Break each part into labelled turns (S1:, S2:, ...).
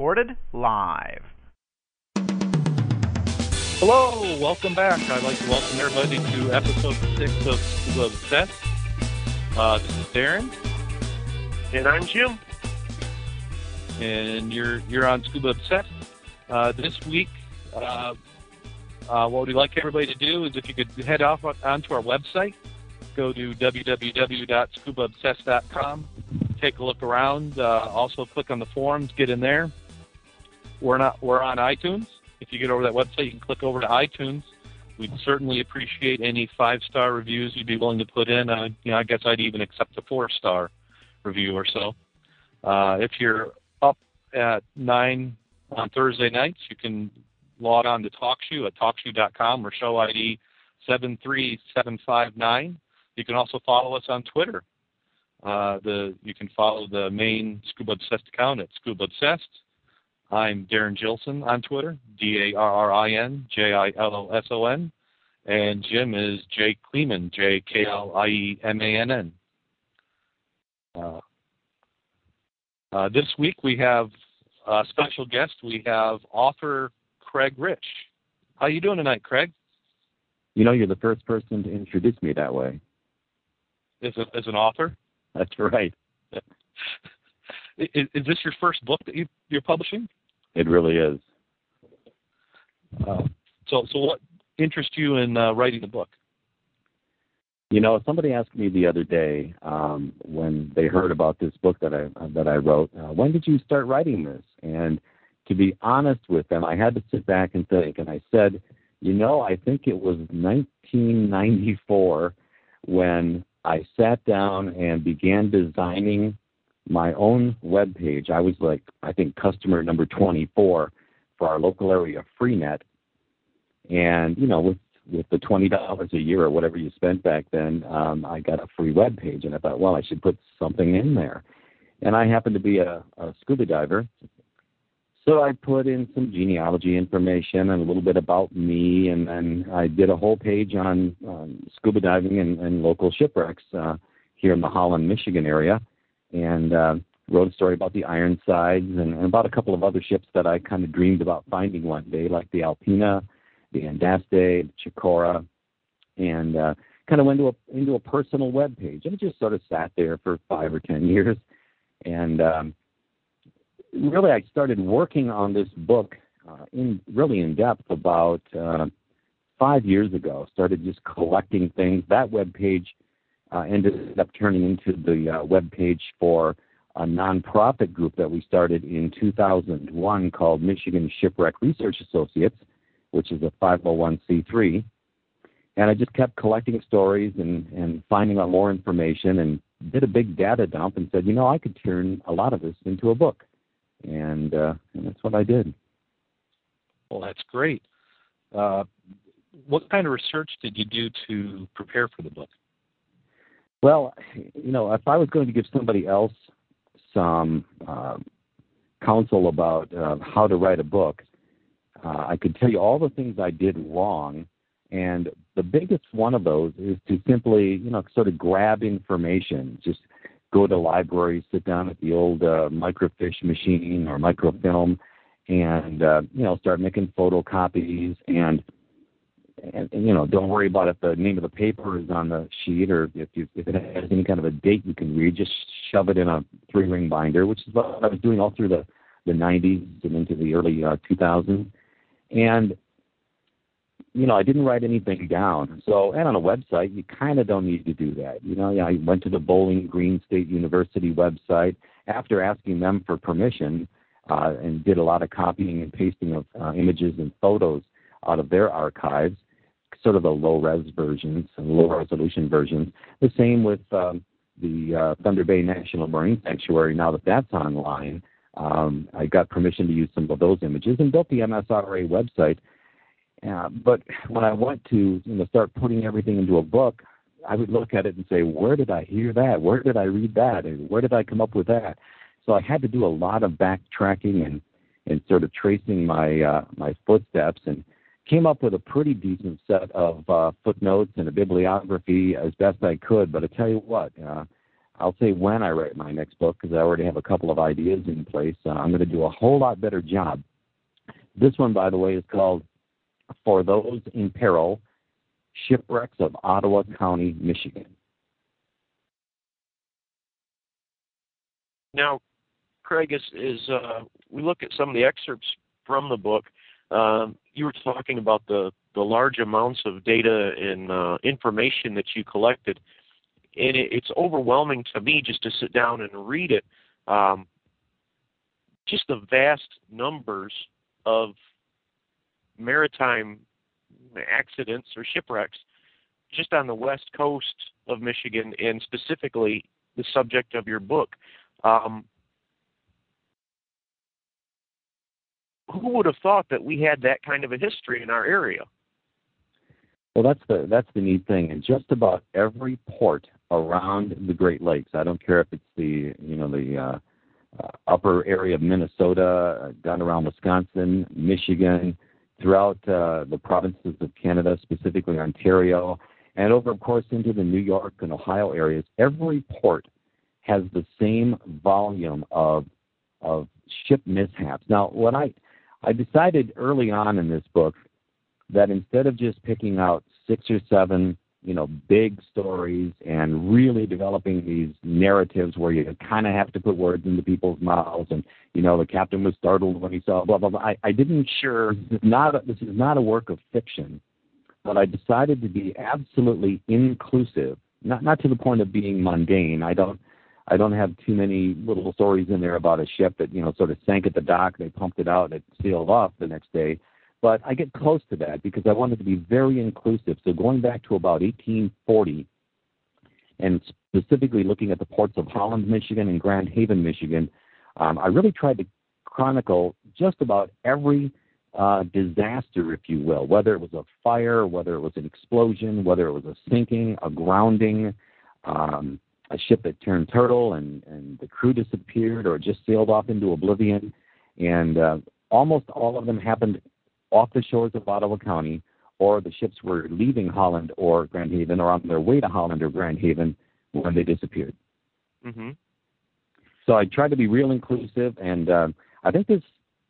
S1: recorded live.
S2: Hello, welcome back. I'd like to welcome everybody to episode six of Scuba Obsessed. Uh, this is Darrin,
S3: And I'm Jim.
S2: and you're you're on Scuba Obsessed. Uh, this week, uh, uh, what we'd like everybody to do is if you could head off onto our website, go to www.scubaobsessed.com, take a look around. Uh, also, click on the forums, get in there. We're not we're on iTunes. If you get over that website, you can click over to iTunes. We'd certainly appreciate any five star reviews you'd be willing to put in. Uh, you know, I guess I'd even accept a four star review or so. Uh, if you're up at nine on Thursday nights, you can log on to TalkShoe at TalkShoe.com or show ID seven three seven five nine. You can also follow us on Twitter. Uh, the you can follow the main Scuba Obsessed account at Scuba Obsessed. I'm Darrin Gilson on Twitter, D A R R I N J I L O S O N, and Jim is J Kliemann, J K L I E M A N N. Uh, uh, this week we have a special guest. We have author Craig Rich. How you doing tonight, Craig?
S4: You know, you're the first person to introduce me that way.
S2: As, a, as an author,
S4: That's right.
S2: is, is this your first book that you, you're publishing?
S4: It really is.
S2: Uh, so, so what interests you in uh, writing the book?
S4: You know, somebody asked me the other day um, when they heard about this book that I that I wrote. Uh, when did you start writing this? And to be honest with them, I had to sit back and think. And I said, you know, I think it was 1994 when I sat down and began designing my own web page. I was like, I think customer number 24 for our local area Freenet. And you know, with with the twenty dollars a year or whatever you spent back then, um, I got a free web page, and I thought, well, I should put something in there. And I happen to be a, a scuba diver, so I put in some genealogy information and a little bit about me, and then I did a whole page on um, scuba diving and, and local shipwrecks uh, here in the Holland, Michigan area, and uh, wrote a story about the Ironsides and, and about a couple of other ships that I kind of dreamed about finding one day, like the Alpena, the Andaste, the Chicora, and uh, kind of went into a into a personal web page, and it just sort of sat there for five or ten years, and um, really I started working on this book uh, in really in depth about uh, five years ago. Started just collecting things. That web page uh, ended up turning into the uh, web page for a nonprofit group that we started in 2001 called Michigan Shipwreck Research Associates, which is a 501c3. And I just kept collecting stories and, and finding out more information and did a big data dump and said, you know, I could turn a lot of this into a book. And, uh, and that's what I did.
S2: Well, that's great. Uh, what kind of research did you do to prepare for the book?
S4: Well, you know, if I was going to give somebody else some uh, counsel about uh, how to write a book, uh, I could tell you all the things I did wrong. And the biggest one of those is to simply, you know, sort of grab information. Just go to libraries, sit down at the old uh, microfiche machine or microfilm, and uh, you know, start making photocopies and and, and you know, don't worry about if the name of the paper is on the sheet or if you, if it has any kind of a date you can read. Just shove it in a three ring binder, which is what I was doing all through the the 90s and into the early uh, 2000s. And you know, I didn't write anything down. So, and on a website, you kind of don't need to do that. You know, I went to the Bowling Green State University website after asking them for permission uh, and did a lot of copying and pasting of uh, images and photos out of their archives, sort of the low res versions and low resolution versions. The same with um, the uh, Thunder Bay National Marine Sanctuary. Now that that's online, um, I got permission to use some of those images and built the MSRA website uh, but when I went to you know start putting everything into a book, I would look at it and say, where did I hear that? Where did I read that? And where did I come up with that? So I had to do a lot of backtracking and and sort of tracing my uh, my footsteps and came up with a pretty decent set of uh, footnotes and a bibliography as best I could. But I tell you what, uh, I'll say when I write my next book because I already have a couple of ideas in place. Uh, I'm going to do a whole lot better job. This one, by the way, is called For Those in Peril Shipwrecks of Ottawa County, Michigan.
S3: Now, Craig, is, is uh, we look at some of the excerpts from the book, um, you were talking about the, the large amounts of data and uh, information that you collected. And it, it's overwhelming to me just to sit down and read it. Um, just the vast numbers of maritime accidents or shipwrecks just on the west coast of Michigan and specifically the subject of your book. Um, who would have thought that we had that kind of a history in our area?
S4: Well, that's the that's the neat thing. In just about every port around the Great Lakes, I don't care if it's the you know the uh, uh, upper area of Minnesota, uh, down around Wisconsin, Michigan, throughout uh, the provinces of Canada, specifically Ontario, and over, of course, into the New York and Ohio areas. Every port has the same volume of of ship mishaps. Now, what I I decided early on in this book that instead of just picking out six or seven, you know, big stories and really developing these narratives where you kind of have to put words into people's mouths and, you know, the captain was startled when he saw blah blah blah. I, I didn't sure this is not a, this is not a work of fiction, but I decided to be absolutely inclusive, not not to the point of being mundane. I don't I don't have too many little stories in there about a ship that you know sort of sank at the dock. They pumped it out and it sealed off the next day. But I get close to that because I wanted to be very inclusive. So going back to about 1840, and specifically looking at the ports of Holland, Michigan, and Grand Haven, Michigan, um, I really tried to chronicle just about every uh, disaster, if you will, whether it was a fire, whether it was an explosion, whether it was a sinking, a grounding, um, a ship that turned turtle and, and the crew disappeared or just sailed off into oblivion. And uh, almost all of them happened off the shores of Ottawa County, or the ships were leaving Holland or Grand Haven or on their way to Holland or Grand Haven when they disappeared.
S3: Mm-hmm.
S4: So I tried to be real inclusive, and uh, I think there's,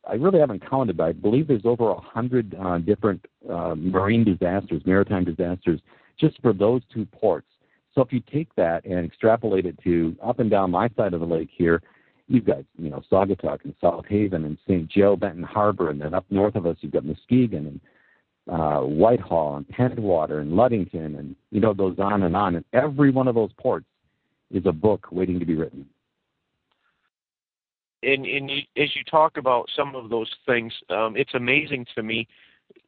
S4: I really haven't counted, but I believe there's over a hundred uh, different uh, marine disasters, maritime disasters, just for those two ports. So if you take that and extrapolate it to up and down my side of the lake here, you've got you know Saugatuck and South Haven and St. Joe, Benton Harbor, and then up north of us you've got Muskegon and uh, Whitehall and Pentwater and Ludington, and you know goes on and on. And every one of those ports is a book waiting to be written.
S3: And, and you, as you talk about some of those things, um, it's amazing to me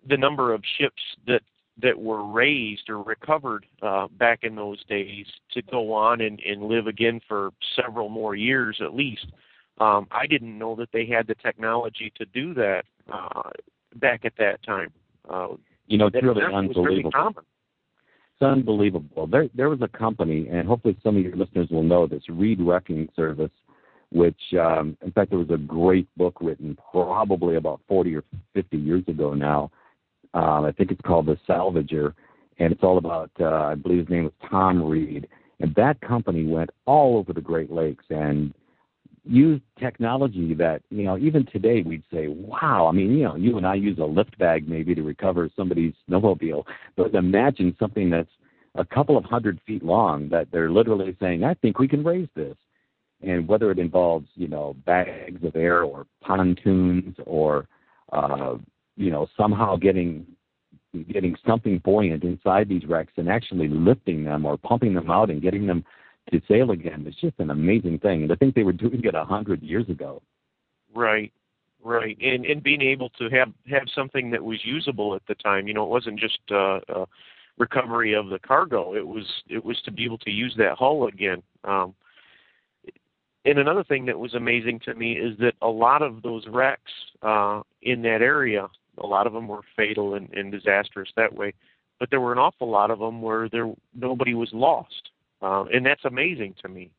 S3: the number of ships that that were raised or recovered uh, back in those days to go on and, and live again for several more years at least. Um, I didn't know that they had the technology to do that uh, back at that time. Uh,
S4: you know, it's
S3: that,
S4: really
S3: that
S4: unbelievable.
S3: Really.
S4: It's unbelievable. There, there was a company, and hopefully some of your listeners will know this, Reid Wrecking Service, which, um, in fact, there was a great book written probably about 40 or 50 years ago now um, I think it's called The Salvager, and it's all about, uh, I believe his name was Tom Reid. And that company went all over the Great Lakes and used technology that, you know, even today we'd say, wow. I mean, you know, you and I use a lift bag maybe to recover somebody's snowmobile, but imagine something that's a couple of hundred feet long that they're literally saying, I think we can raise this. And whether it involves, you know, bags of air or pontoons or uh, you know, somehow getting getting something buoyant inside these wrecks and actually lifting them or pumping them out and getting them to sail again. It's just an amazing thing. And I think they were doing it a hundred years ago.
S3: Right, right, and and being able to have have something that was usable at the time. You know, it wasn't just uh, uh, recovery of the cargo. It was it was to be able to use that hull again. Um, and another thing that was amazing to me is that a lot of those wrecks uh, in that area a lot of them were fatal and, and disastrous that way, but there were an awful lot of them where there nobody was lost, uh, and that's amazing to me.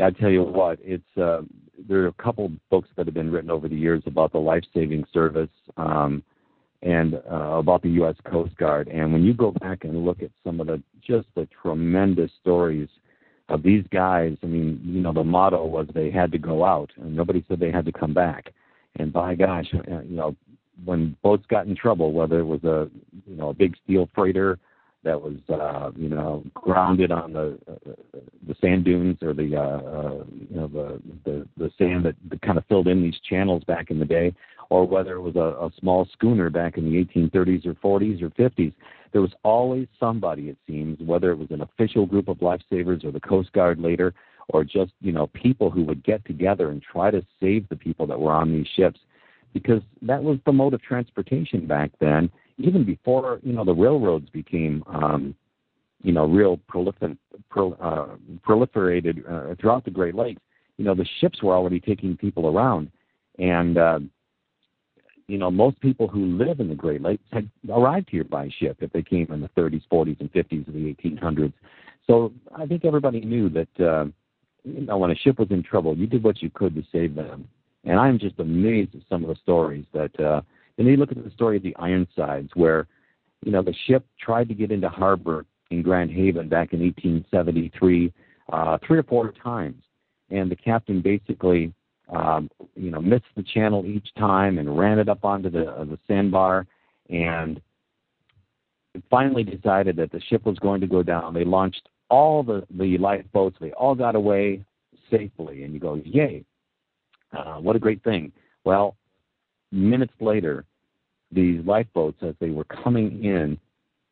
S4: I tell you what, it's uh, there are a couple books that have been written over the years about the life saving service um, and uh, about the U.S. Coast Guard. And when you go back and look at some of the just the tremendous stories of these guys. I mean, you know, the motto was they had to go out, and nobody said they had to come back. And by gosh, uh, you know, when boats got in trouble, whether it was a you know a big steel freighter that was uh, you know grounded on the uh, the sand dunes or the uh, uh, you know the, the the sand that, kind of filled in these channels back in the day, or whether it was a, a small schooner back in the 1830s or 40s or 50s. There was always somebody, it seems, whether it was an official group of lifesavers or the Coast Guard later, or just you know people who would get together and try to save the people that were on these ships, because that was the mode of transportation back then even before you know the railroads became um, you know real prolifer- pro, uh, proliferated uh, throughout the Great Lakes, you know the ships were already taking people around, and uh, you know most people who live in the Great Lakes had arrived here by ship if they came in the 30s, 40s, and 50s of the 1800s. So I think everybody knew that uh, you know when a ship was in trouble, you did what you could to save them. And I'm just amazed at some of the stories that uh, and then you look at the story of the Ironsides, where you know the ship tried to get into harbor in Grand Haven back in 1873 uh, three or four times, and the captain basically um, you know missed the channel each time and ran it up onto the uh, the sandbar, and finally decided that the ship was going to go down. They launched all the the lifeboats. They all got away safely, and you go, yay! Uh, what a great thing. Well, minutes later, these lifeboats as they were coming in,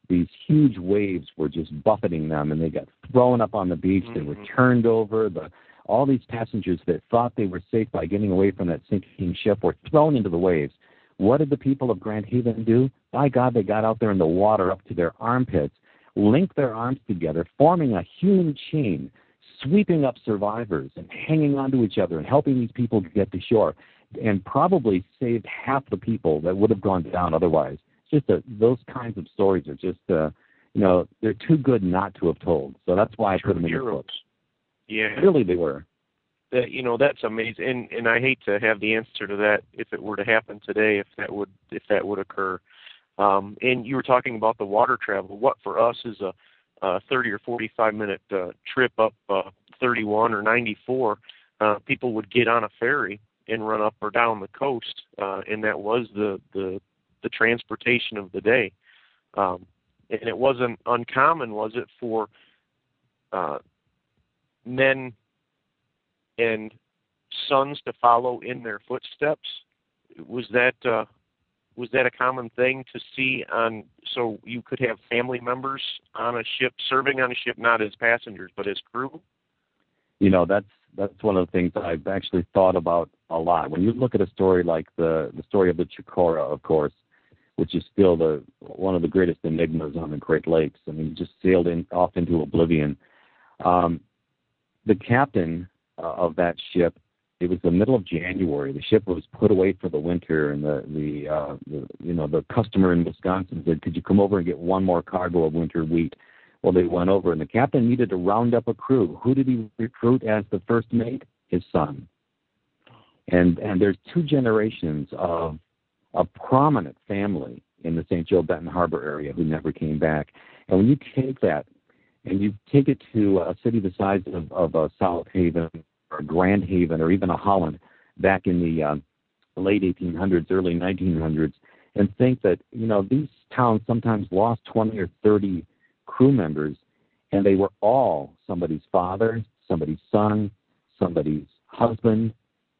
S4: these huge waves were just buffeting them, and they got thrown up on the beach. Mm-hmm. They were mm-hmm. turned over. The all these passengers that thought they were safe by getting away from that sinking ship were thrown into the waves. What did the people of Grand Haven do? By God, they got out there in the water up to their armpits, linked their arms together, forming a human chain, sweeping up survivors and hanging on to each other and helping these people get to shore and probably saved half the people that would have gone down otherwise. It's just a, those kinds of stories are just, uh, you know, they're too good not to have told. So that's why I put them in the books.
S3: Yeah,
S4: really, they were.
S3: That you know, that's amazing, and and I hate to have the answer to that if it were to happen today, if that would if that would occur. Um, and you were talking about the water travel. What for us is a, a 30 or 45 minute uh, trip up uh, 31 or 94. Uh, people would get on a ferry and run up or down the coast, uh, and that was the the the transportation of the day. Um, and it wasn't uncommon, was it, for uh, men and sons to follow in their footsteps? Was that uh, was that a common thing to see on? So you could have family members on a ship, serving on a ship, not as passengers but as crew.
S4: You know, that's that's one of the things I've actually thought about a lot. When you look at a story like the the story of the Chicora of course, which is still the one of the greatest enigmas on the Great Lakes. I mean, just sailed in off into oblivion. Um, the captain uh, of that ship. It was the middle of January. The ship was put away for the winter, and the the, uh, the you know the customer in Wisconsin said, "Could you come over and get one more cargo of winter wheat?" Well, they went over, and the captain needed to round up a crew. Who did he recruit as the first mate? His son. And and there's two generations of a prominent family in the St. Joe Benton Harbor area who never came back. And when you take that and you take it to a city the size of, of a South Haven or Grand Haven or even a Holland back in the uh, late 1800s, early 1900s, and think that you know these towns sometimes lost 20 or 30 crew members, and they were all somebody's father, somebody's son, somebody's husband,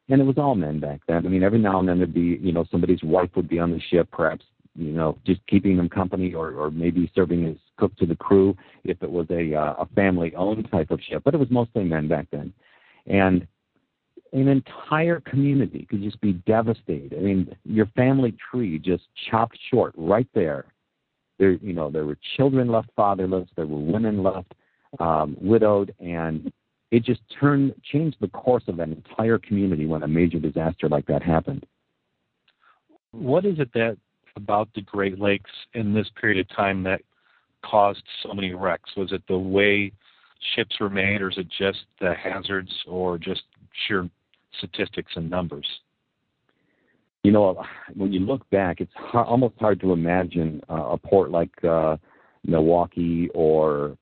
S4: and it was all men back then. I mean, every now and then there'd be, you know, somebody's wife would be on the ship, perhaps, you know, just keeping them company, or or maybe serving as cook to the crew if it was a uh, a family-owned type of ship. But it was mostly men back then, and an entire community could just be devastated. I mean, your family tree just chopped short right there there, you know, there were children left fatherless. There were women left um, widowed, and it just turned changed the course of an entire community when a major disaster like that happened.
S2: What is it that about the Great Lakes in this period of time that caused so many wrecks? Was it the way ships were made, or is it just the hazards, or just sheer statistics and numbers?
S4: you know, when you look back, it's hard, almost hard to imagine uh, a port like uh, Milwaukee or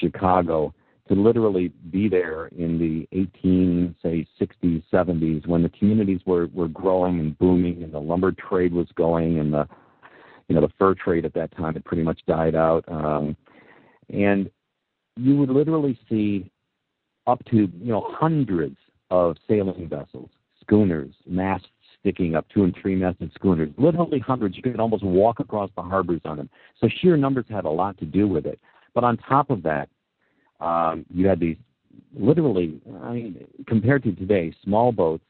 S4: Chicago to literally be there in the 18, say, 60s, 70s, when the communities were were growing and booming, and the lumber trade was going, and the you know the fur trade at that time had pretty much died out, um, and you would literally see up to you know hundreds of sailing vessels, schooners, masts sticking up, two and three masted schooners, literally hundreds. You could almost walk across the harbors on them. So sheer numbers had a lot to do with it. But on top of that, um, you had these literally, I mean, compared to today, small boats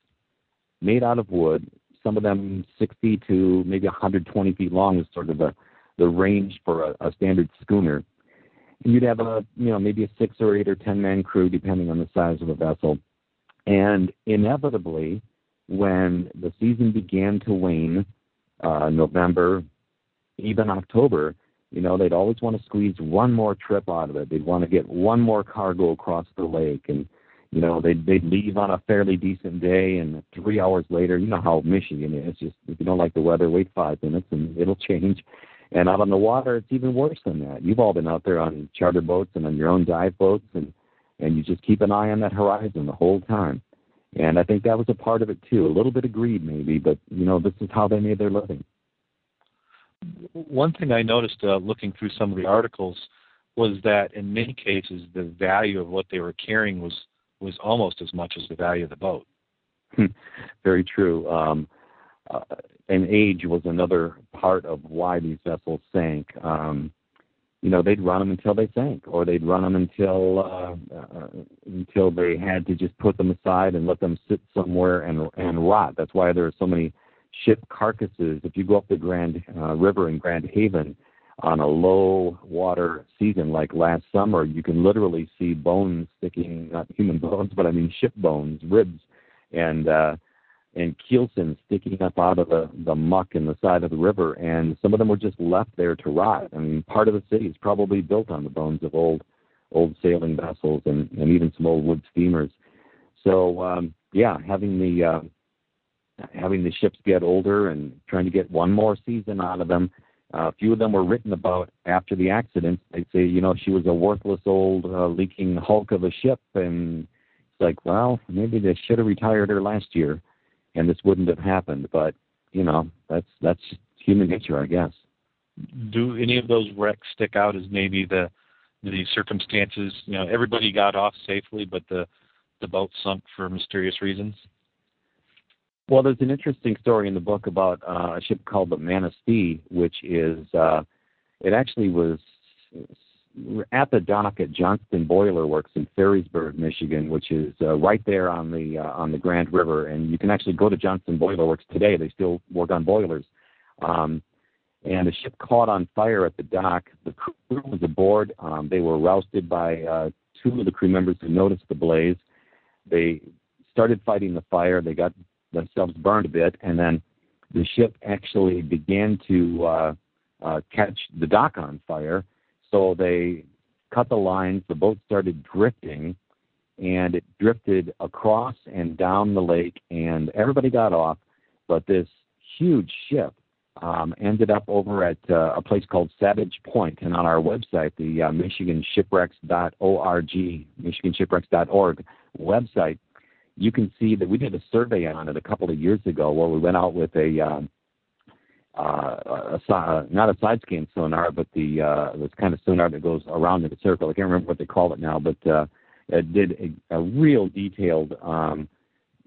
S4: made out of wood. Some of them 60 to maybe 120 feet long is sort of the the range for a, a standard schooner. You'd have a you know maybe a six or eight or ten man crew depending on the size of the vessel. And inevitably, when the season began to wane, uh, November, even October, you know, they'd always want to squeeze one more trip out of it. They'd want to get one more cargo across the lake, and you know, they'd they'd leave on a fairly decent day, and three hours later, you know how Michigan is. Just if you don't like the weather, wait five minutes, and it'll change. And out on the water, it's even worse than that. You've all been out there on charter boats and on your own dive boats, and and you just keep an eye on that horizon the whole time. And I think that was a part of it too. A little bit of greed, maybe, but you know, this is how they made their living.
S2: One thing I noticed uh, looking through some of the articles was that in many cases the value of what they were carrying was was almost as much as the value of the boat.
S4: Very true. Um, uh, and age was another part of why these vessels sank. Um, you know they'd run them until they sank, or they'd run them until uh, uh, until they had to just put them aside and let them sit somewhere and and rot. That's why there are so many ship carcasses. If you go up the Grand uh, River in Grand Haven on a low water season like last summer, you can literally see bones sticking, not human bones, but I mean ship bones, ribs, and uh, and keelson sticking up out of the, the muck in the side of the river, and some of them were just left there to rot. I mean, part of the city is probably built on the bones of old old sailing vessels and, and even some old wood steamers. So um, yeah, having the uh, having the ships get older and trying to get one more season out of them. Uh, a few of them were written about after the accident. They'd say, you know, she was a worthless old uh, leaking hulk of a ship, and it's like, well, maybe they should have retired her last year and this wouldn't have happened. But you know, that's that's human nature, I guess.
S2: Do any of those wrecks stick out as maybe the the circumstances? You know, everybody got off safely, but the the boat sunk for mysterious reasons.
S4: Well, there's an interesting story in the book about uh, a ship called the Manistee, which is uh, it actually was at the dock at Johnston Boiler Works in Ferrysburg, Michigan, which is uh, right there on the uh, on the Grand River, and you can actually go to Johnston Boiler Works today. They still work on boilers. Um, and the ship caught on fire at the dock. The crew was aboard. Um, they were rousted by uh, two of the crew members who noticed the blaze. They started fighting the fire. They got themselves burned a bit, and then the ship actually began to uh, uh, catch the dock on fire so they cut the lines, the boat started drifting, and it drifted across and down the lake, and everybody got off. But this huge ship um, ended up over at uh, a place called Savage Point, and on our website, the uh, MichiganShipwrecks.org, MichiganShipwrecks.org website, you can see that we did a survey on it a couple of years ago where we went out with a um, uh, a, not a side scan sonar, but the uh, this kind of sonar that goes around in a circle. I can't remember what they call it now, but uh, it did a, a real detailed um,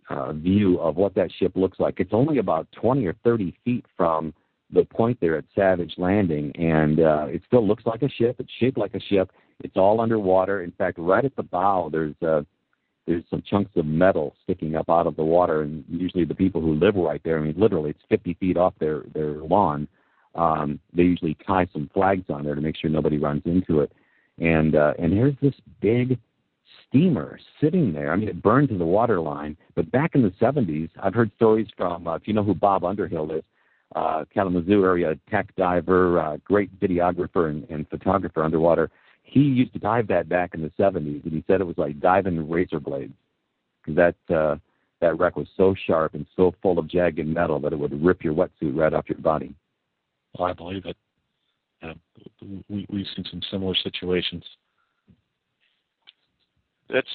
S4: uh, view of what that ship looks like. It's only about 20 or 30 feet from the point there at Savage Landing, and uh, it still looks like a ship. It's shaped like a ship. It's all underwater. In fact, right at the bow, there's uh, there's some chunks of metal sticking up out of the water, and usually the people who live right there, I mean, literally, it's 50 feet off their their lawn. Um, they usually tie some flags on there to make sure nobody runs into it. And uh, and here's this big steamer sitting there. I mean, it burned to the water line. But back in the 70s, I've heard stories from, uh, if you know who Bob Underhill is, uh, Kalamazoo area tech diver, uh, great videographer and, and photographer underwater he used to dive that back in the 70s, and he said it was like diving razor blades because that uh, that wreck was so sharp and so full of jagged metal that it would rip your wetsuit right off your body.
S2: Oh, I believe it. Yeah, we, we've seen some similar situations.
S3: That's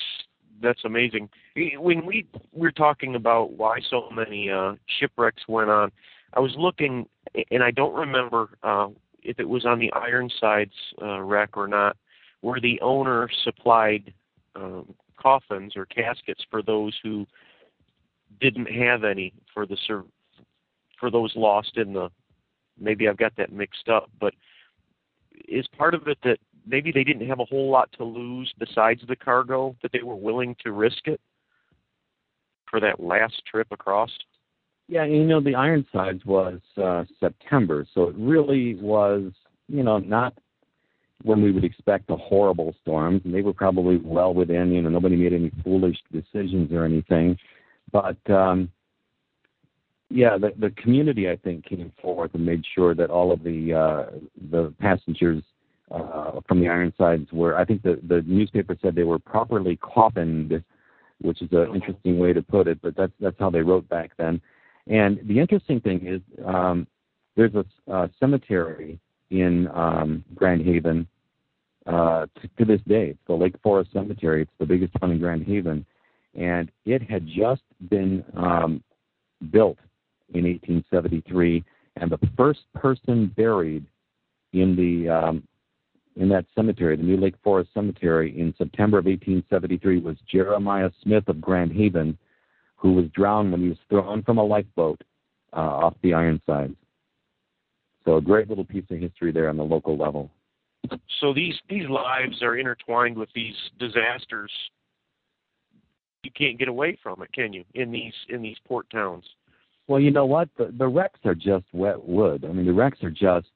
S3: that's amazing. When we were talking about why so many uh, shipwrecks went on, I was looking, and I don't remember uh, if it was on the Ironsides uh, wreck or not, where the owner supplied um, coffins or caskets for those who didn't have any for the sur- for those lost in the. Maybe I've got that mixed up, but is part of it that maybe they didn't have a whole lot to lose besides the cargo that they were willing to risk it for that last trip across?
S4: Yeah, you know the Ironsides was uh, September, so it really was you know not when we would expect a horrible storms, and they were probably well within. You know, nobody made any foolish decisions or anything, but um, yeah, the the community I think came forth and made sure that all of the uh, the passengers uh, from the Ironsides were. I think the the newspaper said they were properly coffined, which is an interesting way to put it, but that's that's how they wrote back then. And the interesting thing is, um, there's a, a cemetery in um, Grand Haven uh, to, this day. It's the Lake Forest Cemetery. It's the biggest one in Grand Haven, and it had just been um, built in 1873, and the first person buried in the um, in that cemetery, the New Lake Forest Cemetery, in September of 1873 was Jeremiah Smith of Grand Haven, who was drowned when he was thrown from a lifeboat uh, off the Ironsides. So a great little piece of history there on the local level.
S3: So these these lives are intertwined with these disasters. You can't get away from it, can you? In these in these port towns.
S4: Well, you know what? The the wrecks are just wet wood. I mean, the wrecks are just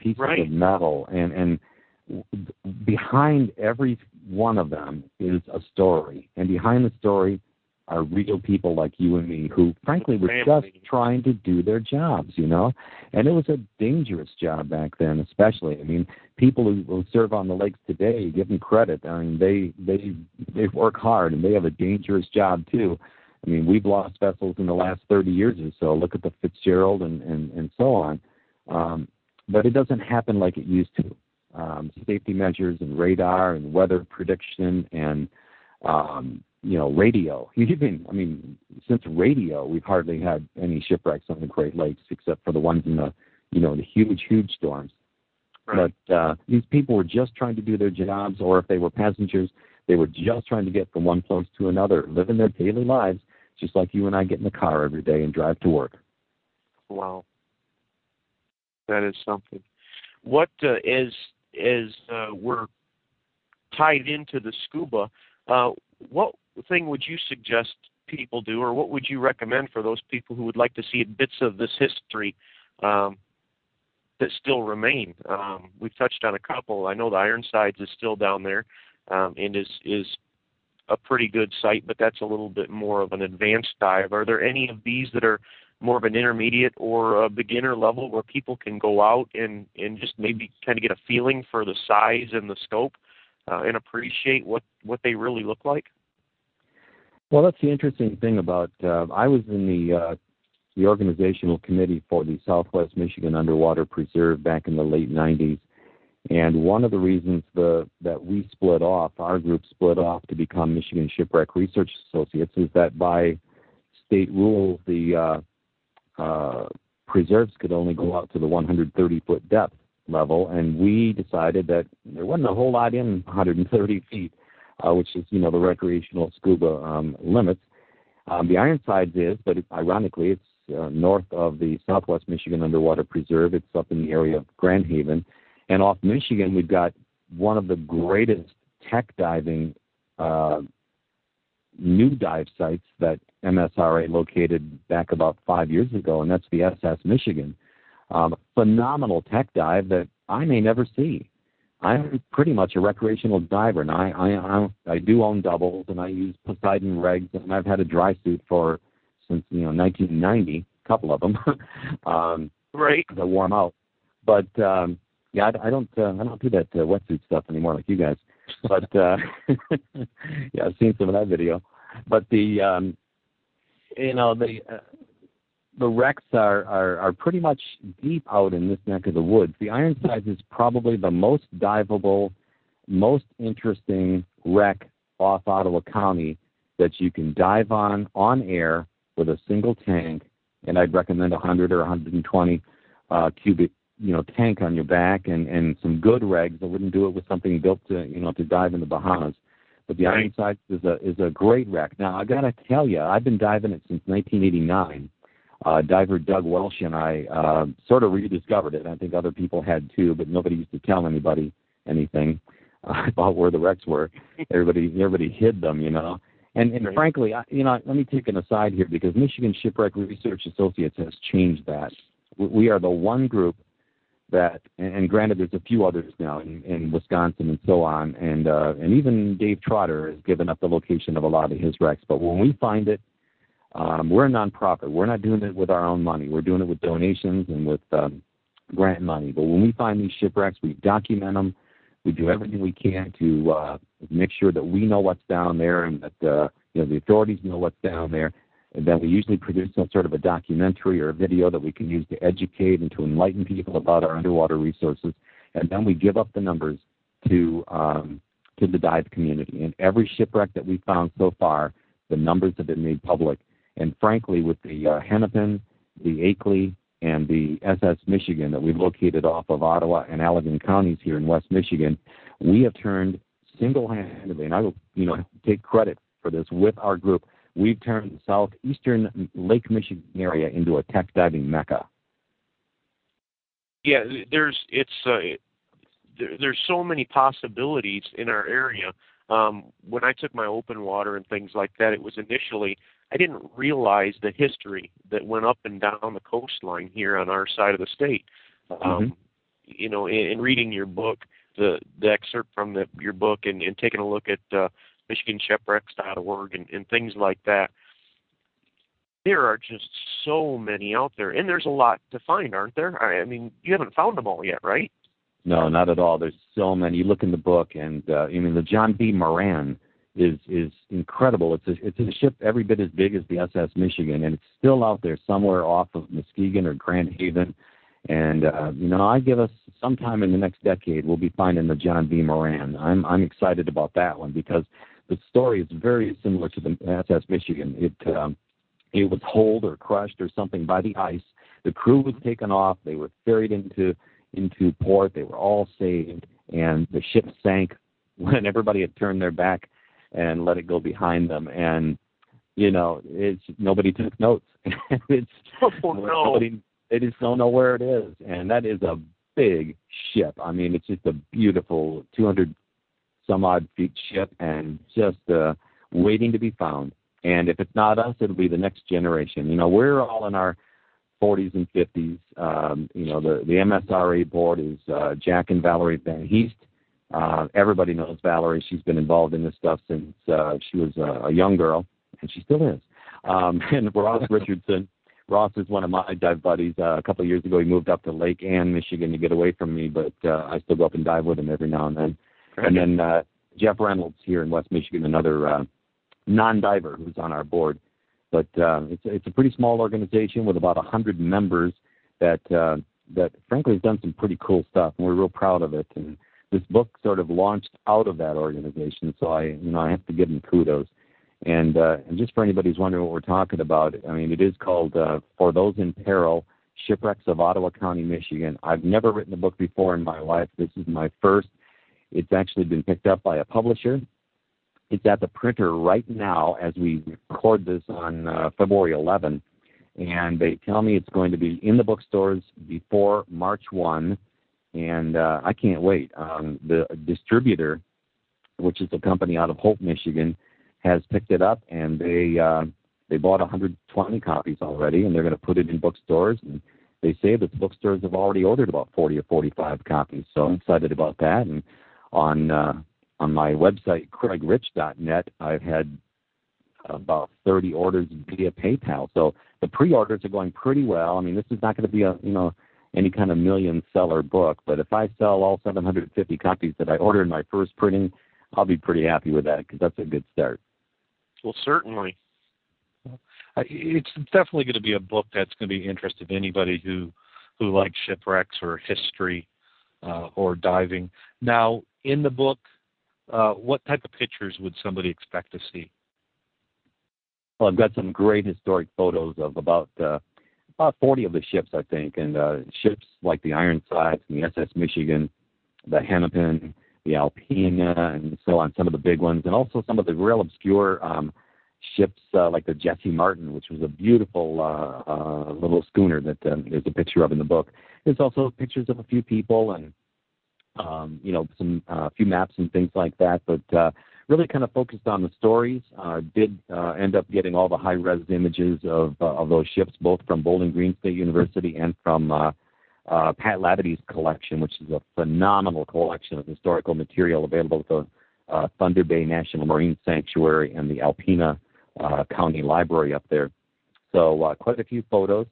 S4: pieces
S3: right.
S4: of metal, and and behind every one of them is a story, and behind the story are real people like you and me who frankly were
S3: Family.
S4: just trying to do their jobs, you know? And it was a dangerous job back then, especially. I mean, people who, who serve on the lakes today, give them credit. I mean, they they they work hard and they have a dangerous job too. I mean, we've lost vessels in the last 30 years or so. Look at the Fitzgerald and and and so on. Um, but it doesn't happen like it used to. Um, safety measures and radar and weather prediction and um, you know, radio. Even, I mean, since radio, we've hardly had any shipwrecks on the Great Lakes except for the ones in the, you know, the huge, huge storms.
S3: Right.
S4: But uh, these people were just trying to do their jobs, or if they were passengers, they were just trying to get from one place to another, living their daily lives, just like you and I get in the car every day and drive to work.
S3: Wow. That is something. What uh, as as uh, we're tied into the scuba, uh, what thing would you suggest people do, or what would you recommend for those people who would like to see bits of this history um, that still remain? Um, we've touched on a couple. I know the Ironsides is still down there um, and is is a pretty good site, but that's a little bit more of an advanced dive. Are there any of these that are more of an intermediate or a beginner level where people can go out and and just maybe kind of get a feeling for the size and the scope uh, and appreciate what what they really look like?
S4: Well, that's the interesting thing about. Uh, I was in the uh, the organizational committee for the Southwest Michigan Underwater Preserve back in the late '90s, and one of the reasons the that we split off, our group split off to become Michigan Shipwreck Research Associates, is that by state rules the uh, uh, preserves could only go out to the 130 foot depth level, and we decided that there wasn't a whole lot in 130 feet uh, which is you know the recreational scuba um, limits. Um, the Ironsides is, but it, ironically, it's uh, north of the Southwest Michigan Underwater Preserve. It's up in the area of Grand Haven, and off Michigan, we've got one of the greatest tech diving uh, new dive sites that MSRA located back about five years ago, and that's the SS Michigan. Um, phenomenal tech dive that I may never see. I'm pretty much a recreational diver, and I I I, I do own doubles, and I use Poseidon regs, and I've had a dry suit for since you know 1990, a couple of them, um,
S3: right?
S4: To warm out, but um, yeah, I, I don't uh, I don't do that uh, wetsuit stuff anymore like you guys, but uh, yeah, I've seen some of that video, but the um, you know the uh, the wrecks are, are, are pretty much deep out in this neck of the woods. The Ironsides is probably the most diveable, most interesting wreck off Ottawa County that you can dive on on air with a single tank, and I'd recommend 100 or 120 uh, cubic you know tank on your back and and some good regs. I wouldn't do it with something built to you know to dive in the Bahamas. But the
S3: Right.
S4: Ironsides is a is a great wreck. Now I gotta tell you, I've been diving it since 1989. Uh, diver Doug Welsh and I uh, sort of rediscovered it. I think other people had too, but nobody used to tell anybody anything uh, about where the wrecks were. everybody everybody hid them, you know. And and frankly, I, you know, let me take an aside here because Michigan Shipwreck Research Associates has changed that. We- are the one group that, and, and granted, there's a few others now in, in Wisconsin and so on, and uh, and even Dave Trotter has given up the location of a lot of his wrecks. But when we find it, um, we're a nonprofit. We're not doing it with our own money. We're doing it with donations and with um, grant money. But when we find these shipwrecks, we document them. We do everything we can to uh, make sure that we know what's down there and that uh, you know the authorities know what's down there. And then we usually produce some sort of a documentary or a video that we can use to educate and to enlighten people about our underwater resources. And then we give up the numbers to um, to the dive community. And every shipwreck that we found so far, the numbers have been made public. And frankly, with the uh, Hennepin, the Akeley, and the SS Michigan that we've located off of Ottawa and Allegan counties here in West Michigan, we have turned single-handedly, and I will, you know, take credit for this with our group. We've turned the southeastern Lake Michigan area into a tech diving mecca.
S3: Yeah, there's it's uh, there, there's so many possibilities in our area. Um, when I took my open water and things like that, it was initially I didn't realize the history that went up and down the coastline here on our side of the state. Um,
S4: Mhm.
S3: You know, in, in reading your book, the the excerpt from the, your book, and, and taking a look at uh, MichiganShipwrecks.org and, and things like that, there are just so many out there, and there's a lot to find, aren't there? I, I mean, you haven't found them all yet, right?
S4: No, not at all. There's so many. You look in the book, and uh, I mean the John V. Moran is is incredible. It's a it's a ship every bit as big as the SS Michigan, and it's still out there somewhere off of Muskegon or Grand Haven. And uh, you know, I give us sometime in the next decade, we'll be finding the John V. Moran. I'm I'm excited about that one because the story is very similar to the SS Michigan. It um, it was holed or crushed or something by the ice. The crew was taken off. They were ferried into into port. They were all saved, and the ship sank when everybody had turned their back and let it go behind them. And you know, it's nobody took notes. it's
S3: Oh no!
S4: nobody. They just don't know where it is, and that is a big ship. I mean, it's just a beautiful 200 some odd feet ship, and just uh, waiting to be found. And if it's not us, it'll be the next generation. You know, we're all in our 40s and 50s. Um, you know, the the MSRA board is uh, Jack and Valerie Van Heest. Uh, everybody knows Valerie. She's been involved in this stuff since uh, she was a, a young girl, and she still is. Um, and Ross Richardson. Ross is one of my dive buddies. Uh, a couple of years ago, he moved up to Lake Ann, Michigan, to get away from me, but uh, I still go up and dive with him every now and then. And then uh, Jeff Reynolds here in West Michigan, another uh, non-diver who's on our board. But uh, it's it's a pretty small organization with about a hundred members that uh, that frankly has done some pretty cool stuff, and we're real proud of it. And this book sort of launched out of that organization, so I you know I have to give them kudos. And uh, and just for anybody who's wondering what we're talking about, I mean it is called uh, For Those in Peril: Shipwrecks of Ottawa County, Michigan. I've never written a book before in my life. This is my first. It's actually been picked up by a publisher. It's at the printer right now as we record this on uh, February 11, and they tell me it's going to be in the bookstores before March 1, and uh, I can't wait. Um, the distributor, which is a company out of Hope, Michigan, has picked it up, and they uh, they bought 120 copies already, and they're going to put it in bookstores. And they say that the bookstores have already ordered about 40 or 45 copies, so I'm excited about that. And on uh, on my website craigrich.net, I've had about 30 orders via PayPal. So the pre-orders are going pretty well. I mean, this is not going to be a you know any kind of million seller book, but if I sell all 750 copies that I ordered in my first printing, I'll be pretty happy with that because that's a good start.
S3: Well, certainly.
S2: It's definitely going to be a book that's going to be interesting to anybody who who likes shipwrecks or history uh, or diving. Now, in the book, uh, what type of pictures would somebody expect to see?
S4: Well, I've got some great historic photos of about uh, about 40 of the ships, I think, and uh, ships like the Ironsides and the SS Michigan, the Hennepin, the Alpena, and so on, some of the big ones, and also some of the real obscure um, ships uh, like the Jesse Martin, which was a beautiful uh, uh, little schooner that um, there's a picture of in the book. There's also pictures of a few people and um, you know some a uh, few maps and things like that, but uh, really kind of focused on the stories. Uh, did uh, end up getting all the high res images of uh, of those ships, both from Bowling Green State University and from uh, uh, Pat Labadie's collection, which is a phenomenal collection of historical material available at the uh, Thunder Bay National Marine Sanctuary and the Alpena uh, County Library up there. So uh, quite a few photos.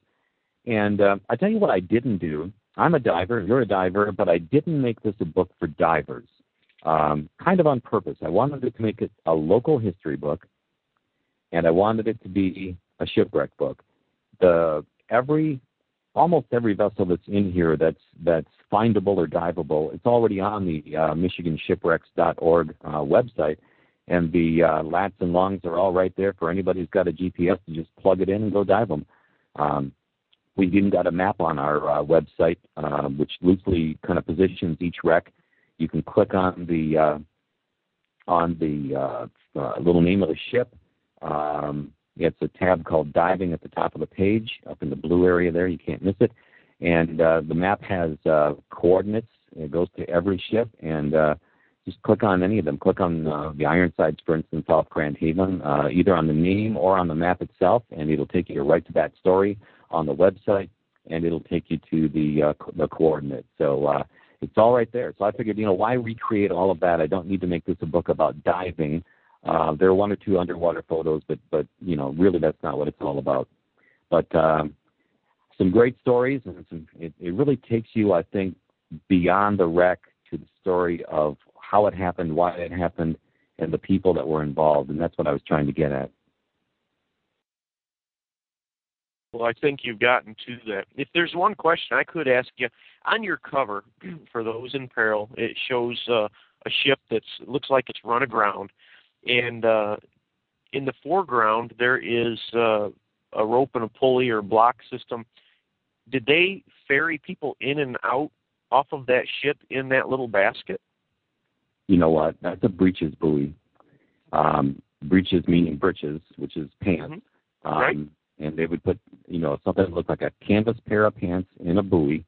S4: And uh, I tell you what I didn't do. I'm a diver. You're a diver, but I didn't make this a book for divers. Um, kind of on purpose. I wanted to make it a local history book, and I wanted it to be a shipwreck book. The every almost every vessel that's in here that's that's findable or diveable, it's already on the uh, MichiganShipwrecks.org uh, website, and the uh, lats and longs are all right there for anybody who's got a GPS to just plug it in and go dive them. Um, we've even got a map on our uh, website, uh, which loosely kind of positions each wreck. You can click on the uh, on the uh, uh, little name of the ship. Um, it's a tab called Diving at the top of the page, up in the blue area there. You can't miss it. And uh, the map has coordinates. It goes to every ship, and just click on any of them. Click on uh, the Ironsides, for instance, off Grand Haven, uh, either on the name or on the map itself, and it'll take you right to that story on the website, and it'll take you to the uh, the coordinates. So uh, it's all right there. So I figured, you know, why recreate all of that? I don't need to make this a book about diving. Uh, there are one or two underwater photos, but but you know, really, that's not what it's all about. But um, some great stories, and some, it, it really takes you, I think, beyond the wreck to the story of how it happened, why it happened, and the people that were involved. And that's what I was trying to get at.
S3: Well, I think you've gotten to that. If there's one question I could ask you, on your cover, for those in peril, it shows uh, a ship that looks like it's run aground, and uh, in the foreground there is uh, a rope and a pulley or block system. Did they ferry people in and out off of that ship in that little basket?
S4: You know what? That's a breeches buoy. Um, breeches meaning breeches, which is pants.
S3: Mm-hmm. Um, right.
S4: And they would put, you know, something that looked like a canvas pair of pants in a buoy,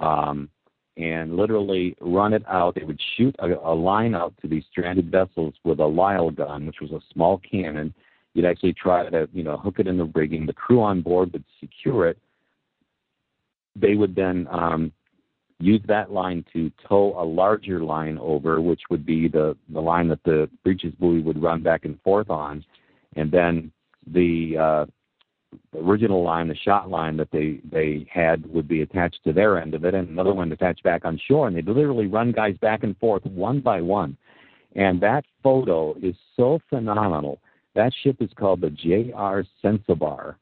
S4: um, and literally run it out. They would shoot a, a line out to these stranded vessels with a Lyle gun, which was a small cannon. You'd actually try to, you know, hook it in the rigging. The crew on board would secure it. They would then um, use that line to tow a larger line over, which would be the, the line that the breeches buoy would run back and forth on. And then the, uh, original line, the shot line that they, they had would be attached to their end of it and another one attached back on shore. And they'd literally run guys back and forth one by one. And that photo is so phenomenal. That ship is called the J.R. Sensibar.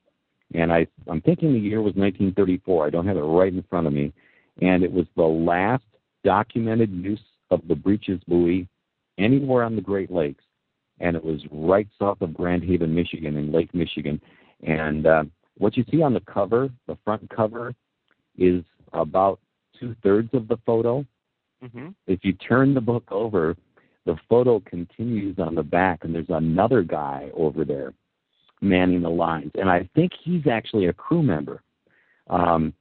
S4: And I, I'm thinking the year was 1934. I don't have it right in front of me and it was the last documented use of the breeches buoy anywhere on the Great Lakes, and it was right south of Grand Haven, Michigan, in Lake Michigan. And uh, what you see on the cover, the front cover, is about two thirds of the photo.
S3: Mm-hmm.
S4: If you turn the book over, the photo continues on the back, and there's another guy over there manning the lines, and I think he's actually a crew member. Um,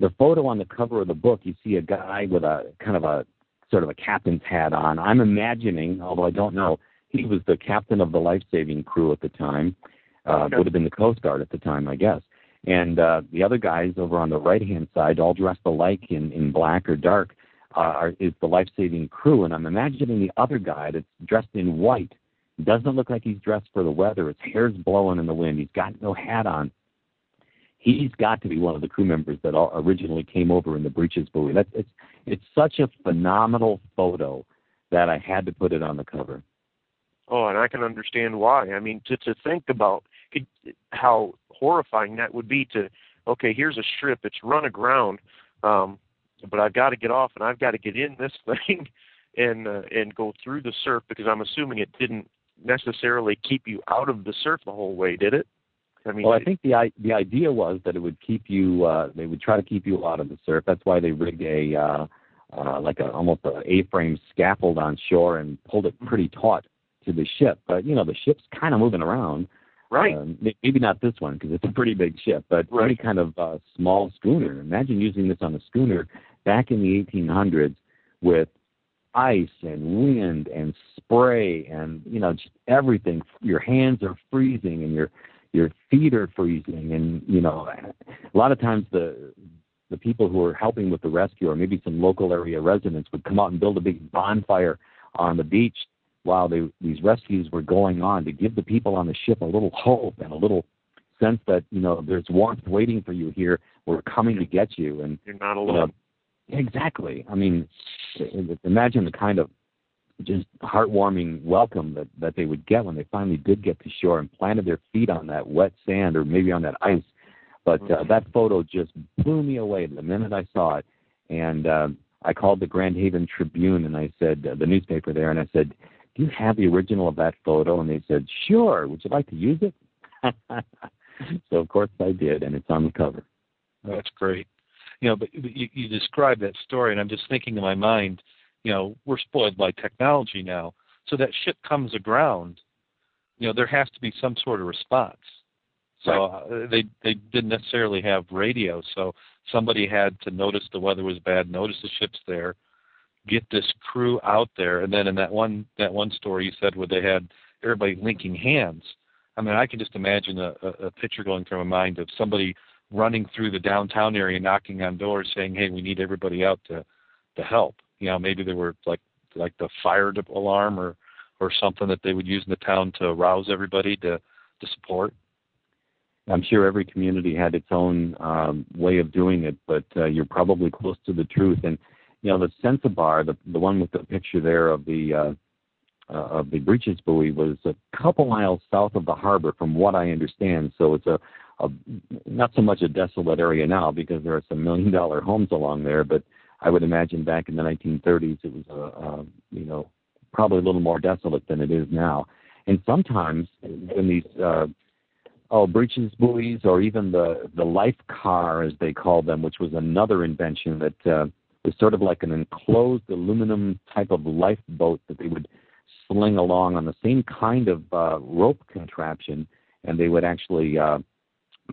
S4: the photo on the cover of the book, you see a guy with a kind of a sort of a captain's hat on. I'm imagining, although I don't know, he was the captain of the life saving crew at the time. Uh, okay. Would have been the Coast Guard at the time, I guess. And uh, the other guys over on the right hand side, all dressed alike in, in black or dark, uh, are, is the life saving crew. And I'm imagining the other guy that's dressed in white doesn't look like he's dressed for the weather. His hair's blowing in the wind. He's got no hat on he's got to be one of the crew members that originally came over in the breeches buoy. That's it's it's such a phenomenal photo that I had to put it on the cover.
S3: Oh, and I can understand why. I mean, to to think about how horrifying that would be to okay, here's a strip, it's run aground, um, but I've got to get off and I've got to get in this thing. and uh, and go through the surf because I'm assuming it didn't necessarily keep you out of the surf the whole way, did it?
S4: I mean, well, I think the the idea was that it would keep you. Uh, they would try to keep you out of the surf. That's why they rigged a uh, uh, like a almost a A-frame scaffold on shore and pulled it pretty taut to the ship. But you know, the ship's kind of moving around.
S3: Right.
S4: Uh, maybe not this one because it's a pretty big ship, but right. any kind of uh, small schooner. Imagine using this on a schooner back in the 1800s with ice and wind and spray and you know just everything. Your hands are freezing and your your feet are freezing and you know a lot of times the the people who are helping with the rescue or maybe some local area residents would come out and build a big bonfire on the beach while they, these rescues were going on to give the people on the ship a little hope and a little sense that you know there's warmth waiting for you here. We're coming to get you, and
S3: you're not alone.
S4: You know, exactly. I mean, imagine the kind of just heartwarming welcome that that they would get when they finally did get to shore and planted their feet on that wet sand or maybe on that ice. But uh, mm-hmm. that photo just blew me away the minute I saw it, and uh, I called the Grand Haven Tribune and I said uh, the newspaper there, and I said, do you have the original of that photo? And they said, sure. Would you like to use it? so of course I did, and it's on the cover.
S2: That's great. You know, but you, you described that story, and I'm just thinking in my mind, you know, we're spoiled by technology now. So that ship comes aground, you know, there has to be some sort of response. So uh, they they didn't necessarily have radio, so somebody had to notice the weather was bad, notice the ship's there, get this crew out there. And then in that one that one story you said where they had everybody linking hands. I mean, I can just imagine a, a, a picture going through my mind of somebody running through the downtown area, knocking on doors, saying, "Hey, we need everybody out to to help." You know, maybe there were like like the fire alarm or or something that they would use in the town to rouse everybody to to support.
S4: I'm sure every community had its own um, way of doing it, but uh, you're probably close to the truth. And you know, the Sensibar, the the one with the picture there of the uh, uh, of the breeches buoy, was a couple miles south of the harbor, from what I understand. So it's a, a not so much a desolate area now because there are some million dollar homes along there, but I would imagine back in the 1930s it was a, a you know probably a little more desolate than it is now. And sometimes when these uh, oh breeches buoys or even the the life car as they call them, which was another invention that uh, was sort of like an enclosed aluminum type of lifeboat that they would sling along on the same kind of uh, rope contraption, and they would actually uh,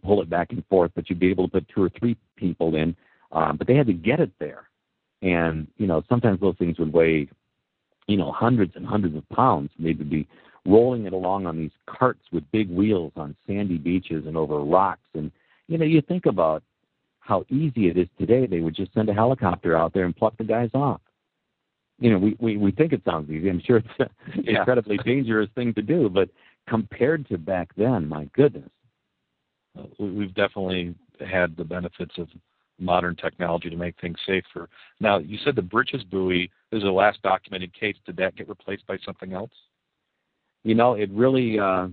S4: pull it back and forth. But you'd be able to put two or three people in, um, but they had to get it there, and you know sometimes those things would weigh, you know, hundreds and hundreds of pounds. And they would be rolling it along on these carts with big wheels on sandy beaches and over rocks, and you know you think about how easy it is today. They would just send a helicopter out there and pluck the guys off. You know, we, we, we think it sounds easy. I'm sure it's an yeah. incredibly dangerous thing to do, but compared to back then, my goodness.
S2: Uh, we've definitely had the benefits of modern technology to make things safer. Now, you said the breeches buoy is the last documented case. Did that get replaced by something else?
S4: You know, it really, uh,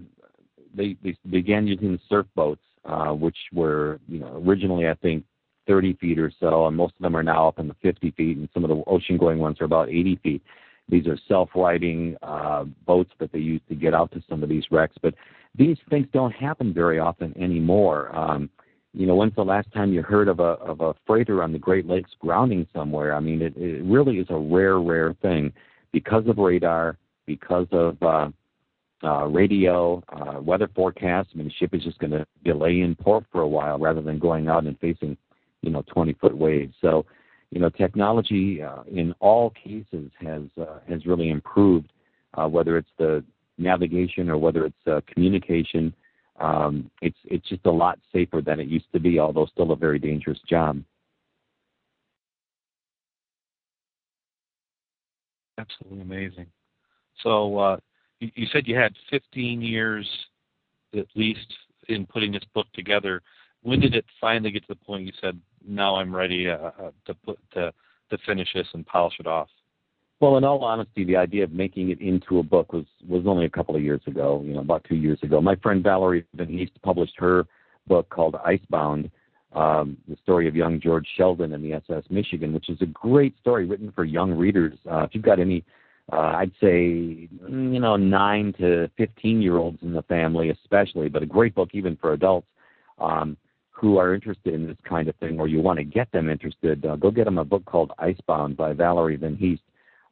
S4: they, they began using surf boats uh, which were you know originally I think 30 feet or so, and most of them are now up in the 50 feet, and some of the ocean-going ones are about 80 feet. These are self-righting uh, boats that they use to get out to some of these wrecks, but these things don't happen very often anymore. Um, you know, when's the last time you heard of a of a freighter on the Great Lakes grounding somewhere? I mean, it, it really is a rare, rare thing because of radar, because of uh, uh, radio, uh, weather forecast. I mean, the ship is just going to delay in port for a while rather than going out and facing, you know, 20 foot waves. So, you know, technology uh, in all cases has uh, has really improved, uh, whether it's the navigation or whether it's uh, communication. Um, it's it's just a lot safer than it used to be, although still a very dangerous job.
S2: Absolutely amazing. So, uh, you said you had 15 years at least in putting this book together. When did it finally get to the point you said, "Now I'm ready uh, uh, to put to to finish this and polish it off"?
S4: Well, in all honesty, the idea of making it into a book was was only a couple of years ago. You know, about two years ago. My friend Valerie Van Heest published her book called Icebound um, the story of young George Sheldon and the SS Michigan, which is a great story written for young readers. Uh, if you've got any, uh, I'd say, you know, nine to 15 year olds in the family, especially, but a great book even for adults um, who are interested in this kind of thing or you want to get them interested, uh, go get them a book called Icebound by Valerie Van Heest.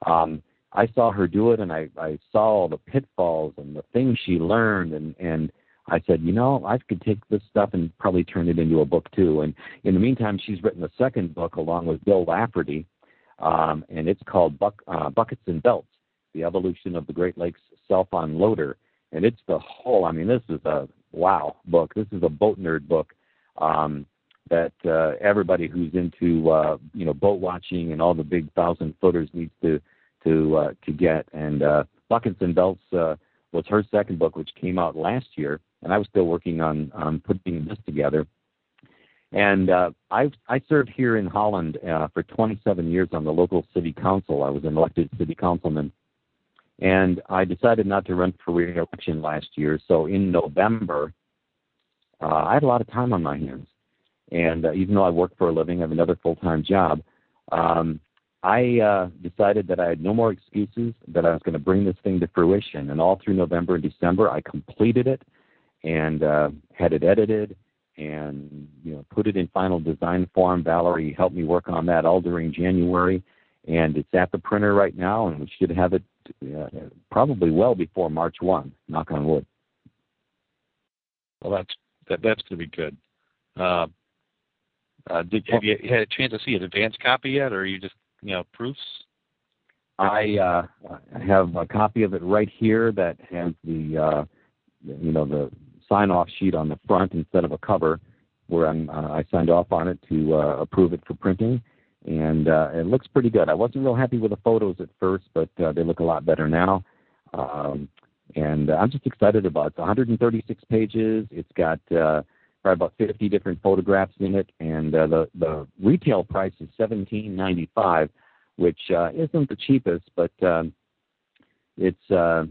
S4: Um, I saw her do it, and I, I saw all the pitfalls and the things she learned, and and I said, you know, I could take this stuff and probably turn it into a book too. And in the meantime, she's written a second book along with Bill Lafferty, um, and it's called Buck, uh, Buckets and Belts: The Evolution of the Great Lakes Self-Unloader. And it's the whole. I mean, this is a wow book. This is a boat nerd book. Um, that uh, everybody who's into uh, you know boat watching and all the big thousand footers needs to to uh, to get. And uh, Buckets and Belts uh, was her second book, which came out last year, and I was still working on on putting this together. And uh, I I served here in Holland uh, for 27 years on the local city council. I was an elected city councilman, and I decided not to run for re-election last year. So in November, uh, I had a lot of time on my hands, and uh, even though I work for a living, I have another full-time job. Um, I uh, decided that I had no more excuses, that I was going to bring this thing to fruition. And all through November and December, I completed it and uh, had it edited and you know put it in final design form. Valerie helped me work on that all during January, and it's at the printer right now, and we should have it uh, probably well before March one. Knock on wood.
S2: Well, that's that, that's going to be good. Uh, uh, did have you had a chance to see an advanced copy yet, or are you just you know proofs?
S4: I uh, have a copy of it right here that has the uh, you know the sign off sheet on the front instead of a cover, where I'm uh, I signed off on it to uh, approve it for printing, and uh, it looks pretty good. I wasn't real happy with the photos at first, but uh, they look a lot better now. Um, and I'm just excited about it. It's 136 pages. It's got uh, probably about 50 different photographs in it, and uh, the the retail price is 17.95, which uh, isn't the cheapest, but um, it's uh,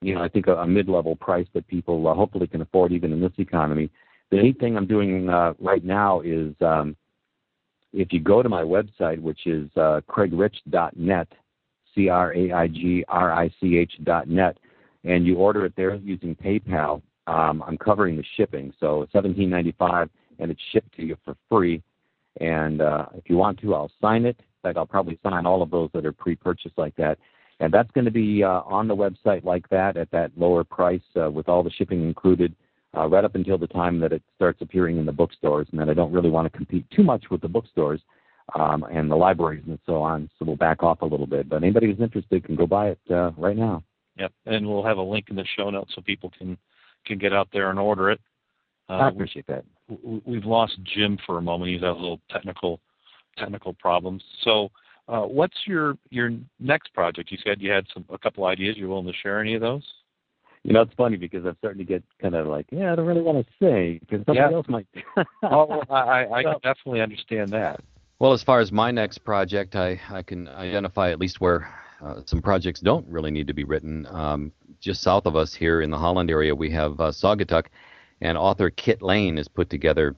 S4: you know I think a, a mid-level price that people uh, hopefully can afford even in this economy. The neat thing I'm doing uh, right now is um, if you go to my website, which is uh, craigrich.net, C-R-A-I-G-R-I-C-H dot net, and you order it there using PayPal, um, I'm covering the shipping. So ninety five, and it's shipped to you for free. And uh, if you want to, I'll sign it. In fact, I'll probably sign all of those that are pre-purchased like that. And that's going to be uh, on the website like that at that lower price uh, with all the shipping included, uh, right up until the time that it starts appearing in the bookstores. And then I don't really want to compete too much with the bookstores um, and the libraries and so on. So we'll back off a little bit. But anybody who's interested can go buy it uh, right now.
S2: Yep, and we'll have a link in the show notes so people can can get out there and order it.
S4: Uh, I appreciate that.
S2: We've lost Jim for a moment. He's had a little technical technical problems. So, uh, what's your your next project? You said you had some a couple ideas. You're willing to share any of those?
S4: You know, it's funny because I'm starting to get kind of like, yeah, I don't really want to say because somebody
S2: yeah.
S4: else might.
S2: oh, I, I so, can definitely understand that.
S1: Well, as far as my next project, I, I can identify at least where uh, some projects don't really need to be written. Um, just south of us here in the Holland area, we have uh, Saugatuck, and author Kit Lane has put together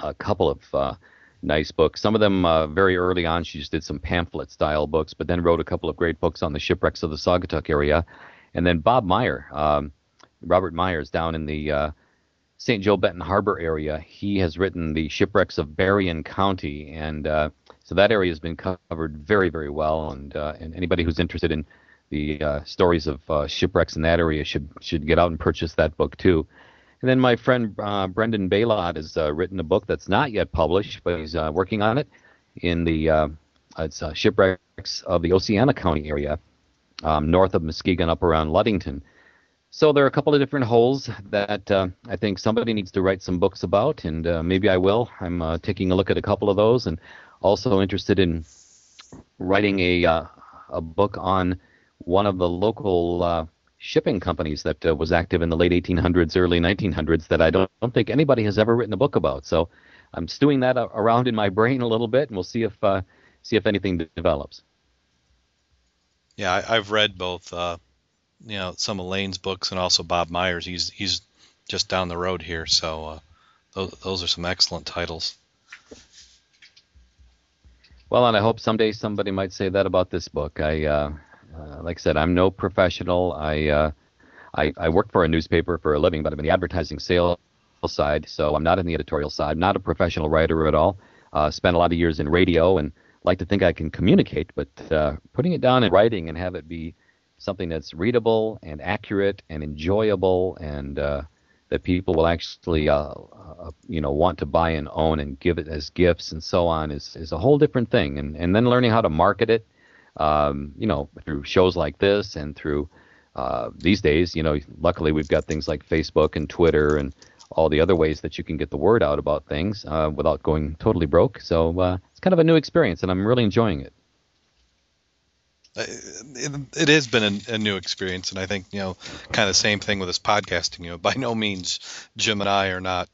S1: a couple of uh, nice books. Some of them uh, very early on, she just did some pamphlet style books, but then wrote a couple of great books on the shipwrecks of the Saugatuck area. And then Bob Meyer, um, Robert Myers, down in the uh, St. Joe Benton Harbor area, he has written the shipwrecks of Berrien County, and uh, so that area has been covered very, very well. And uh, and anybody who's interested in the uh, stories of uh, shipwrecks in that area should should get out and purchase that book too. And then my friend uh, Brendan Baylot has uh, written a book that's not yet published, but he's uh, working on it in the it's shipwrecks of the Oceana County area, um, north of Muskegon, up around Ludington. So there are a couple of different holes that uh, I think somebody needs to write some books about, and uh, maybe I will. I'm uh, taking a look at a couple of those, and also interested in writing a uh, a book on one of the local uh, shipping companies that uh, was active in the late 1800s, early 1900s that I don't, don't think anybody has ever written a book about. So I'm stewing that around in my brain a little bit, and we'll see if uh, see if anything develops.
S5: Yeah, I, have read both, uh, you know, some of Lane's books and also Bob Myers. He's he's just down the road here, so uh, those those are some excellent titles.
S4: Well, and I hope someday somebody might say that about this book. I, uh, uh, like I said, I'm no professional. I, uh, I, I work for a newspaper for a living, but I'm in the advertising sales side, so I'm not in the editorial side. I'm Not a professional writer at all. Uh, spent a lot of years in radio and like to think I can communicate, but uh, putting it down in writing and have it be something that's readable and accurate and enjoyable and uh, that people will actually uh, uh, you know want to buy and own and give it as gifts and so on is is a whole different thing. And and then learning how to market it um, you know through shows like this and through uh, these days you know luckily we've got things like Facebook and Twitter and all the other ways that you can get the word out about things uh, without going totally broke. So uh, it's kind of a new experience and I'm really enjoying it
S5: it, it has been a, a, new experience, and I think you know, kind of same thing with this podcasting. You know, by no means Jim and I are not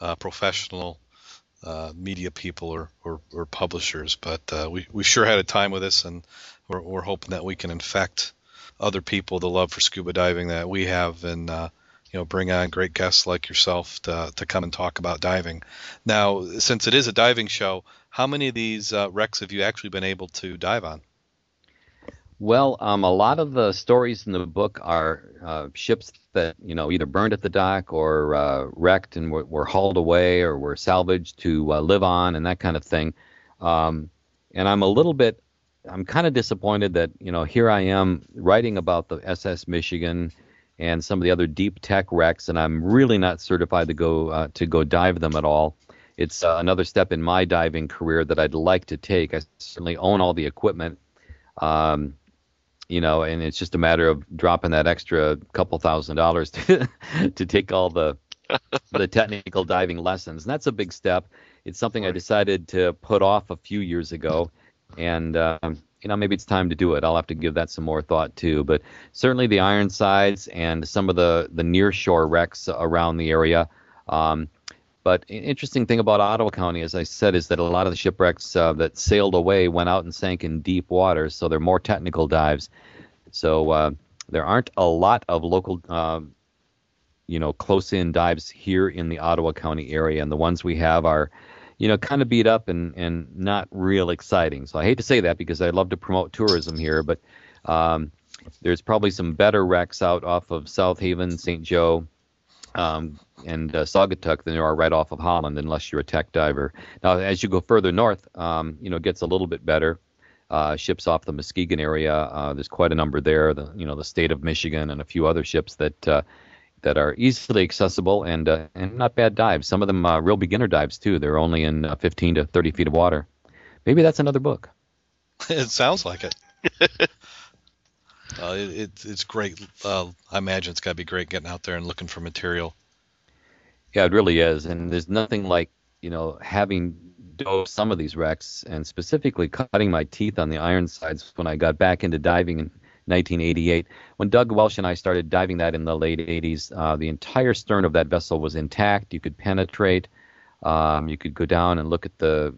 S5: uh, professional uh, media people or, or, or publishers, but uh, we we sure had a time with this, and we're, we're hoping that we can infect other people the love for scuba diving that we have, and uh, you know, bring on great guests like yourself to to come and talk about diving. Now, since it is a diving show, how many of these uh, wrecks have you actually been able to dive on?
S4: Well, um, a lot of the stories in the book are uh, ships that you know either burned at the dock or uh, wrecked and were, were, hauled away or were salvaged to uh, live on and that kind of thing. Um, and I'm a little bit, I'm kind of disappointed that you know here I am writing about the SS Michigan and some of the other deep tech wrecks, and I'm really not certified to go uh, to go dive them at all. It's uh, another step in my diving career that I'd like to take. I certainly own all the equipment. Um, you know, and it's just a matter of dropping that extra couple thousand dollars to to take all the the technical diving lessons. And that's a big step. It's something I decided to put off a few years ago, and um, you know maybe it's time to do it. I'll have to give that some more thought too. But certainly the Ironsides and some of the the near shore wrecks around the area. Um, but interesting thing about Ottawa County, as I said, is that a lot of the shipwrecks uh, that sailed away went out and sank in deep water, so they're more technical dives. So uh, there aren't a lot of local, uh, you know, close-in dives here in the Ottawa County area, and the ones we have are, you know, kind of beat up and and not real exciting. So I hate to say that because I love to promote tourism here, but um, there's probably some better wrecks out off of South Haven, St. Joe, um, and uh, Saugatuck than there are right off of Holland, unless you're a tech diver. Now, as you go further north, um, you know, it gets a little bit better. Uh, ships off the Muskegon area, uh, there's quite a number there. The you know the state of Michigan and a few other ships that uh, that are easily accessible and uh, and not bad dives. Some of them uh, real beginner dives too. They're only in uh, 15 to 30 feet of water. Maybe that's another book.
S5: it sounds like it. Uh, it, it's great. Uh, I imagine it's got to be great getting out there and looking for material.
S4: Yeah, it really is. And there's nothing like you know having dove some of these wrecks and specifically cutting my teeth on the Ironsides when I got back into diving in 1988. When Doug Welsh and I started diving that in the late 80s, uh, the entire stern of that vessel was intact. You could penetrate. Um, you could go down and look at the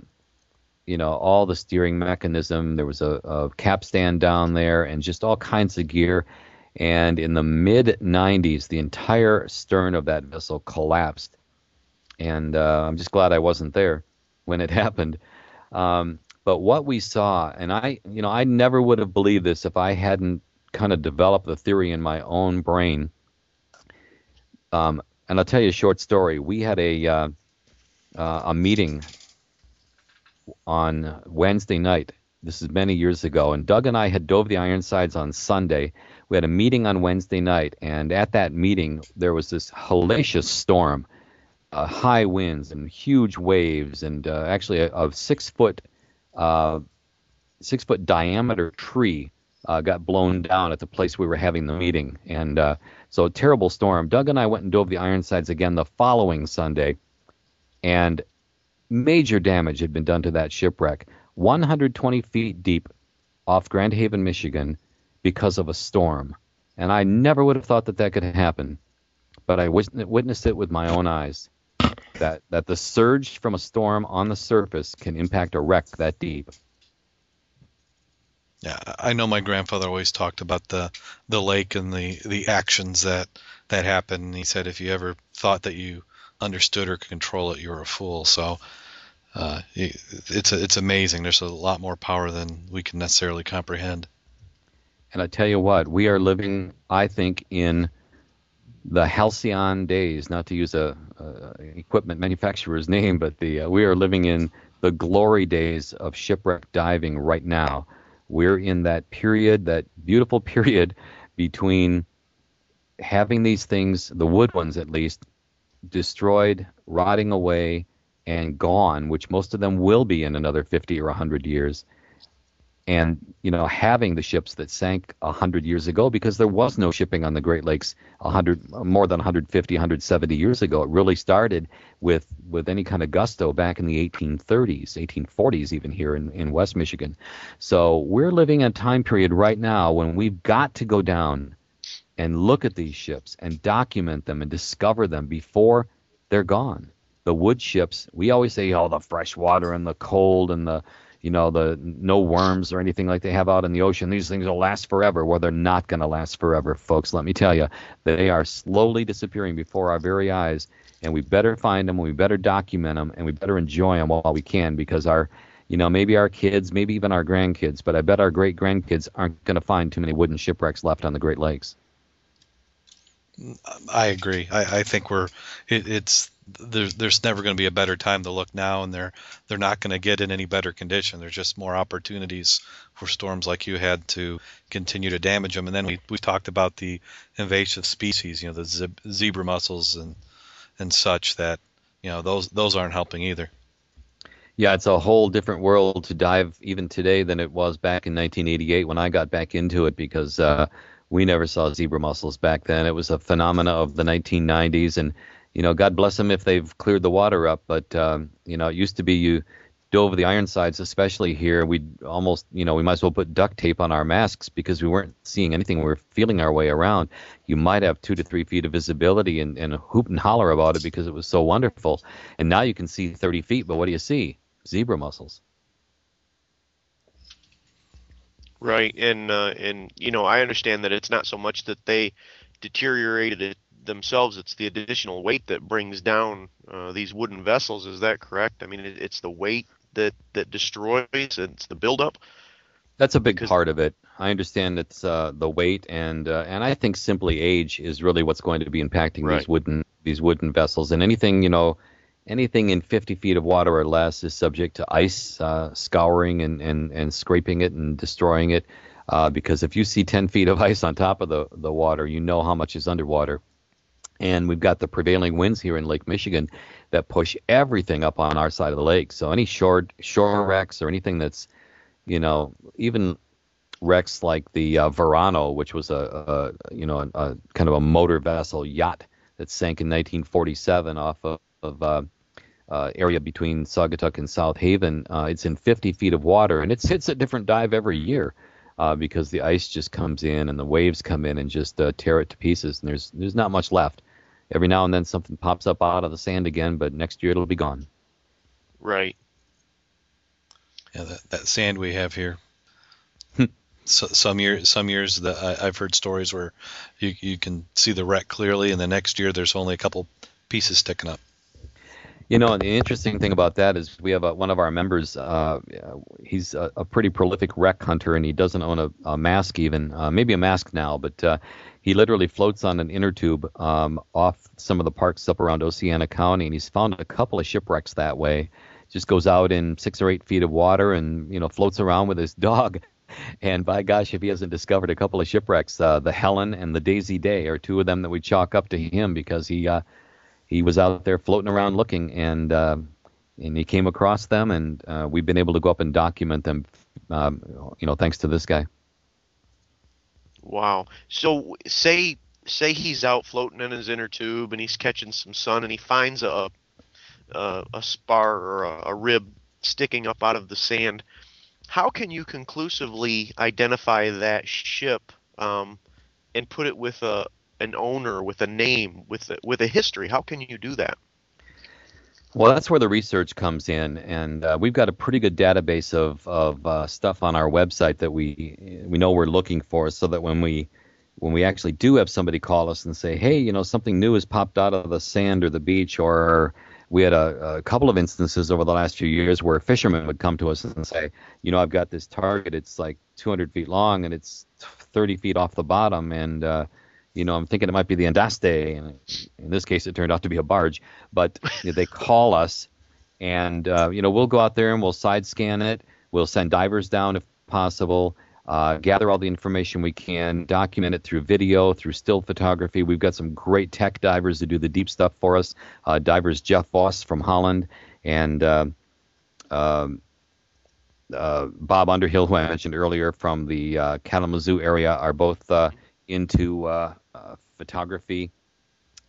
S4: you know all the steering mechanism. There was a, a capstan down there and just all kinds of gear. And in the mid 90s, the entire stern of that vessel collapsed. And uh, I'm just glad I wasn't there when it happened. Um, but what we saw, and I, you know, I never would have believed this if I hadn't kind of developed the theory in my own brain. Um, and I'll tell you a short story. We had a uh, uh, a meeting on Wednesday night. This is many years ago, and Doug and I had dove the Ironsides on Sunday. We had a meeting on Wednesday night, and at that meeting there was this hellacious storm, uh, high winds and huge waves, and uh, actually a, a, six foot, uh, six foot diameter tree uh, got blown down at the place we were having the meeting, and uh, so a terrible storm. Doug and I went and dove the Ironsides again the following Sunday, and major damage had been done to that shipwreck, 120 feet deep off Grand Haven, Michigan, because of a storm. And I never would have thought that that could happen, but I witnessed it with my own eyes. That that the surge from a storm on the surface can impact a wreck that deep.
S5: Yeah, I know my grandfather always talked about the the lake and the the actions that that happen. He said if you ever thought that you understood or could control it, you were a fool. So uh, it's it's amazing. There's a lot more power than we can necessarily comprehend.
S4: And I tell you what, we are living, I think, in the halcyon days. Not to use a, a equipment manufacturer's name, but the uh, we are living in the glory days of shipwreck diving right now. We're in that period, that beautiful period between having these things, the wood ones at least, destroyed, rotting away, and gone, which most of them will be in another 50 or 100 years. And, you know, having the ships that sank 100 years ago, because there was no shipping on the Great Lakes 100, more than 150, 170 years ago. It really started with, with any kind of gusto back in the 1830s, 1840s, even here in, in West Michigan. So we're living a time period right now when we've got to go down and look at these ships and document them and discover them before they're gone. The wood ships, we always say, oh, the fresh water and the cold and the, you know, the no worms or anything like they have out in the ocean. These things will last forever. Well, they're not going to last forever, folks. Let me tell you, they are slowly disappearing before our very eyes, and we better find them, we better document them, and we better enjoy them while we can, because our, you know, maybe our kids, maybe even our grandkids, but I bet our great grandkids aren't going to find too many wooden shipwrecks left on the Great Lakes.
S5: I agree. I, I think we're it, it's there's there's never going to be a better time to look now, and they're they're not going to get in any better condition. There's just more opportunities for storms like you had to continue to damage them. And then we we talked about the invasive species, you know, the zebra mussels and and such that you know those those aren't helping either.
S4: Yeah, it's a whole different world to dive even today than it was back in 1988 when I got back into it because. Uh, we never saw zebra mussels back then. It was a phenomena of the 1990s, and you know, God bless them if they've cleared the water up. But um, you know, it used to be you dove the Ironsides, especially here. We'd almost, you know, we might as well put duct tape on our masks because we weren't seeing anything. We were feeling our way around. You might have two to three feet of visibility and, and hoop and holler about it because it was so wonderful. And now you can see 30 feet, but what do you see? Zebra mussels.
S3: Right, and uh, and you know I understand that it's not so much that they deteriorated it themselves; it's the additional weight that brings down uh, these wooden vessels. Is that correct? I mean, it, it's the weight that that destroys. It's the buildup.
S4: That's a big part of it. I understand it's uh, the weight, and uh, and I think simply age is really what's going to be impacting right. these wooden these wooden vessels. And anything you know anything in 50 feet of water or less is subject to ice uh, scouring and, and, and scraping it and destroying it. Uh, because if you see 10 feet of ice on top of the, the water, you know how much is underwater. And we've got the prevailing winds here in Lake Michigan that push everything up on our side of the lake. So any shore shore wrecks or anything that's, you know, even wrecks like the uh, Verano, which was a, a you know a, a, kind of a motor vessel yacht that sank in 1947 off of, of uh, area between Saugatuck and South Haven. Uh, it's in 50 feet of water, and it it's a different dive every year uh, because the ice just comes in and the waves come in and just uh, tear it to pieces. And there's there's not much left. Every now and then something pops up out of the sand again, but next year it'll be gone.
S3: Right.
S5: Yeah, that, that sand we have here. so, some years, some years that I, I've heard stories where you you can see the wreck clearly, and the next year there's only a couple pieces sticking up.
S4: You know, and the interesting thing about that is we have a, one of our members. Uh, he's a, a, pretty prolific wreck hunter, and he doesn't own a, a mask even, uh, maybe a mask now, but uh, he literally floats on an inner tube um, off some of the parks up around Oceana County, and he's found a couple of shipwrecks that way. Just goes out in six or eight feet of water, and you know floats around with his dog. And by gosh, if he hasn't discovered a couple of shipwrecks, uh, the Helen and the Daisy Day are two of them that we chalk up to him because he uh, he was out there floating around looking, and uh, and he came across them, and uh, we've been able to go up and document them, um, you know, thanks to this guy.
S3: Wow. So say say he's out floating in his inner tube and he's catching some sun and he finds a a, a spar or a, a rib sticking up out of the sand. How can you conclusively identify that ship um, and put it with a, an owner with a name with a, with a history how can you do that
S4: well that's where the research comes in and uh, we've got a pretty good database of, of uh, stuff on our website that we we know we're looking for so that when we when we actually do have somebody call us and say hey you know something new has popped out of the sand or the beach or we had a, a couple of instances over the last few years where fishermen would come to us and say, you know, I've got this target. It's like 200 feet long and it's 30 feet off the bottom, and uh, you know, I'm thinking it might be the Andaste, and in this case, it turned out to be a barge. But they call us, and uh, you know, we'll go out there and we'll side scan it. We'll send divers down if possible uh, gather all the information we can, document it through video, through still photography. We've got some great tech divers to do the deep stuff for us. Uh, divers Jeff Voss from Holland and uh, um, uh Bob Underhill, who I mentioned earlier from the uh, Kalamazoo area, are both uh, into photography.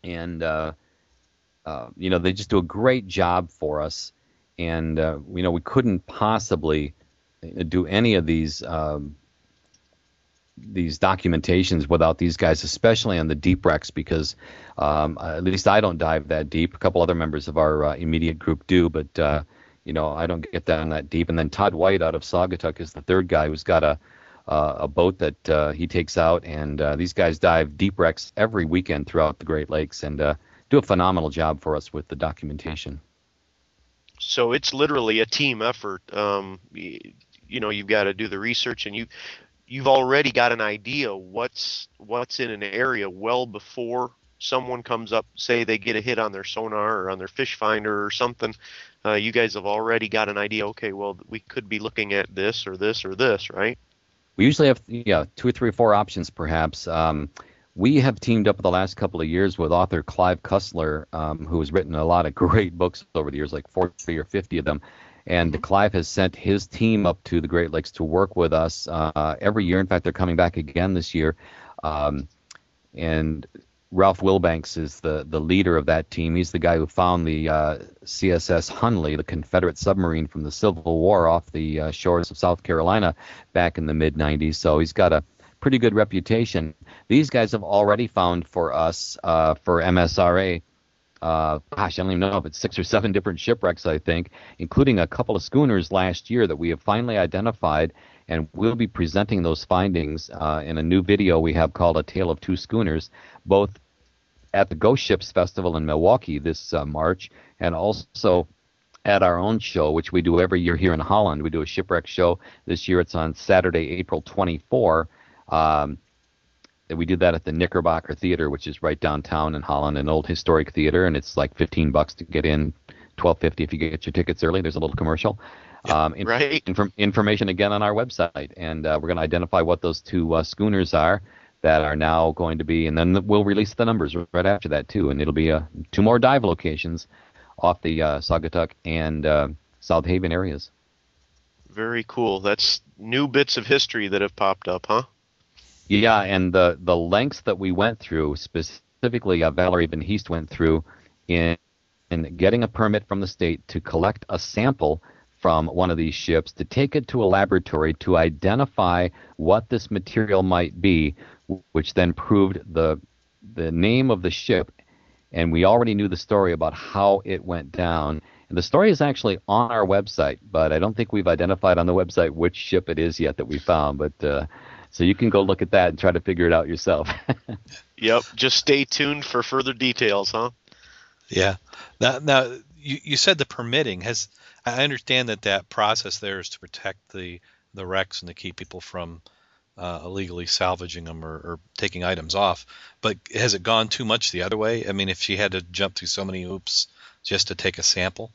S4: And, you know, they just do a great job for us. And, you know, we couldn't possibly do any of these um, these documentations without these guys, especially on the deep wrecks, because um, at least I don't dive that deep. A couple other members of our uh, immediate group do, but uh, you know I don't get down that deep. And then Todd White out of Saugatuck is the third guy who's got a uh, a boat that uh, he takes out, and uh, these guys dive deep wrecks every weekend throughout the Great Lakes and uh, do a phenomenal job for us with the documentation.
S3: So it's literally a team effort. Um, you know, you've got to do the research, and you you've already got an idea what's what's in an area well before someone comes up say they get a hit on their sonar or on their fish finder or something uh, you guys have already got an idea okay well we could be looking at this or this or this right
S4: we usually have yeah two or three or four options perhaps um, we have teamed up the last couple of years with author clive cussler um, who has written a lot of great books over the years like 40 or 50 of them and mm-hmm. Clive has sent his team up to the Great Lakes to work with us uh, every year. In fact, they're coming back again this year. Um, and Ralph Wilbanks is the, the leader of that team. He's the guy who found the uh, CSS Hunley, the Confederate submarine from the Civil War, off the uh, shores of South Carolina back in the mid 90s. So he's got a pretty good reputation. These guys have already found for us, uh, for MSRA, uh, gosh, I don't even know if it's six or seven different shipwrecks, I think, including a couple of schooners last year that we have finally identified, and we'll be presenting those findings uh, in a new video we have called A Tale of Two Schooners, both at the Ghost Ships Festival in Milwaukee this uh, March, and also at our own show, which we do every year here in Holland. We do a shipwreck show. This year it's on Saturday, April 24. Um, we did that at the Knickerbocker Theater, which is right downtown in Holland, an old historic theater, and it's like 15 bucks to get in, 12.50 if you get your tickets early. There's a little commercial.
S3: um, right.
S4: Inf- information again on our website, and uh, we're going to identify what those two uh, schooners are that are now going to be, and then we'll release the numbers right after that too, and it'll be uh, two more dive locations off the uh, Saugatuck and uh, South Haven areas.
S3: Very cool. That's new bits of history that have popped up, huh?
S4: Yeah, and the the lengths that we went through, specifically uh, Valerie Van Heest went through in in getting a permit from the state to collect a sample from one of these ships to take it to a laboratory to identify what this material might be, which then proved the the name of the ship, and we already knew the story about how it went down. And the story is actually on our website, but I don't think we've identified on the website which ship it is yet that we found. But uh, so you can go look at that and try to figure it out yourself.
S3: yep. Just stay tuned for further details, huh?
S5: Yeah. Now, now you, you said the permitting has. I understand that that process there is to protect the the wrecks and to keep people from uh, illegally salvaging them or, or, taking items off. But has it gone too much the other way? I mean, if she had to jump through so many hoops just to take a sample.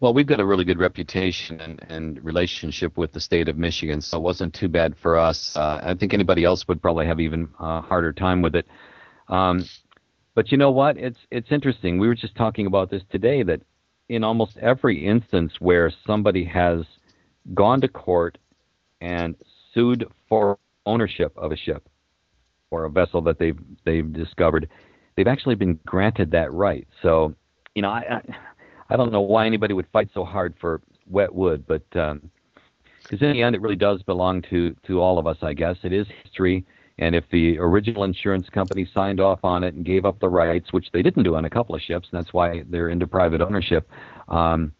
S4: Well, we've got a really good reputation and, and relationship with the state of Michigan, so it wasn't too bad for us. Uh, I think anybody else would probably have even uh, harder time with it. Um, but you know what? It's it's interesting. We were just talking about this today that in almost every instance where somebody has gone to court and sued for ownership of a ship or a vessel that they've they've discovered, they've actually been granted that right. So, you know, I, I I don't know why anybody would fight so hard for wet wood, but because um, in the end, it really does belong to to all of us. I guess it is history, and if the original insurance company signed off on it and gave up the rights, which they didn't do on a couple of ships, and that's why they're into private ownership. Um,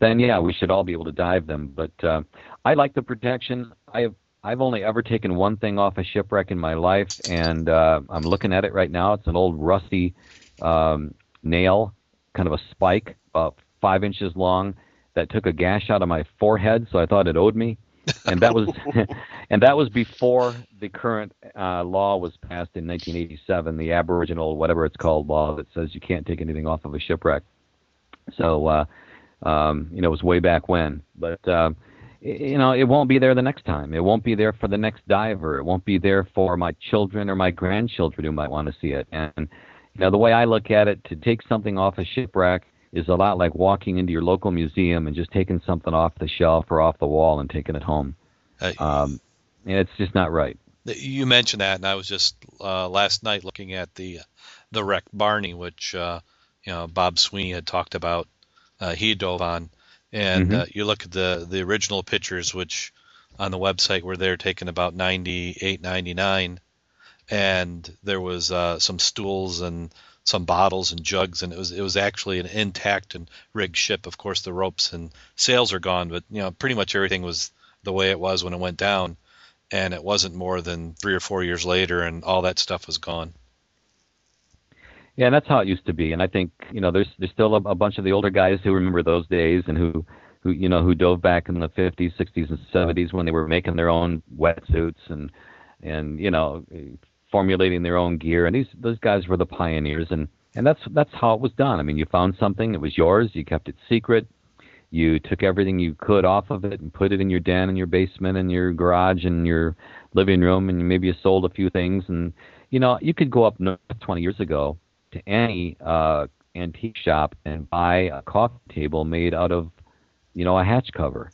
S4: then yeah, we should all be able to dive them. But uh, I like the protection. I have I've only ever taken one thing off a shipwreck in my life, and uh, I'm looking at it right now. It's an old rusty um, nail kind of a spike about five inches long that took a gash out of my forehead, so I thought it owed me. And that was and that was before the current uh, law was passed in 1987, the Aboriginal whatever it's called law that says you can't take anything off of a shipwreck. So uh, um, you know, it was way back when, but. Uh, you know, it won't be there the next time. It won't be there for the next diver. It won't be there for my children or my grandchildren who might want to see it. And you know, the way I look at it, to take something off a shipwreck is a lot like walking into your local museum and just taking something off the shelf or off the wall and taking it home. Uh, um, and it's just not right.
S5: You mentioned that, and I was just uh, last night looking at the the wreck Barney, which uh, you know Bob Sweeney had talked about. Uh, he dove on, and mm-hmm. uh, you look at the the original pictures, which on the website were there taken about 98, 99, and there was uh, some stools and some bottles and jugs, and it was it was actually an intact and rigged ship. Of course, the ropes and sails are gone, but you know pretty much everything was the way it was when it went down, and it wasn't more than three or four years later, and all that stuff was gone.
S4: Yeah, and that's how it used to be. And I think you know there's there's still a, a bunch of the older guys who remember those days and who who you know who dove back in the 50s, 60s, and 70s when they were making their own wetsuits and and you know formulating their own gear. And these those guys were the pioneers, and and that's that's how it was done. I mean, you found something, it was yours, you kept it secret. You took everything you could off of it and put it in your den, in your basement, in your garage, in your living room, and maybe you sold a few things. And you know, you could go up 20 years ago to any uh, antique shop and buy a coffee table made out of, you know, a hatch cover,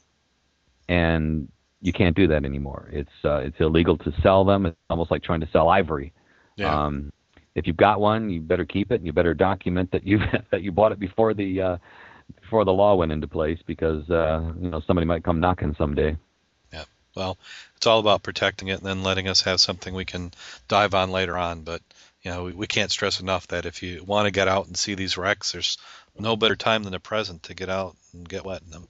S4: and you can't do that anymore. It's uh, it's illegal to sell them. It's almost like trying to sell ivory.
S5: Yeah. Um,
S4: if you've got one, you better keep it, and you better document that you that you bought it before the uh, before the law went into place, because uh, you know somebody might come knocking someday.
S5: Yeah. Well, it's all about protecting it and then letting us have something we can dive on later on. But you know, we, we can't stress enough that if you want to get out and see these wrecks, there's no better time than the present to get out and get wet in them.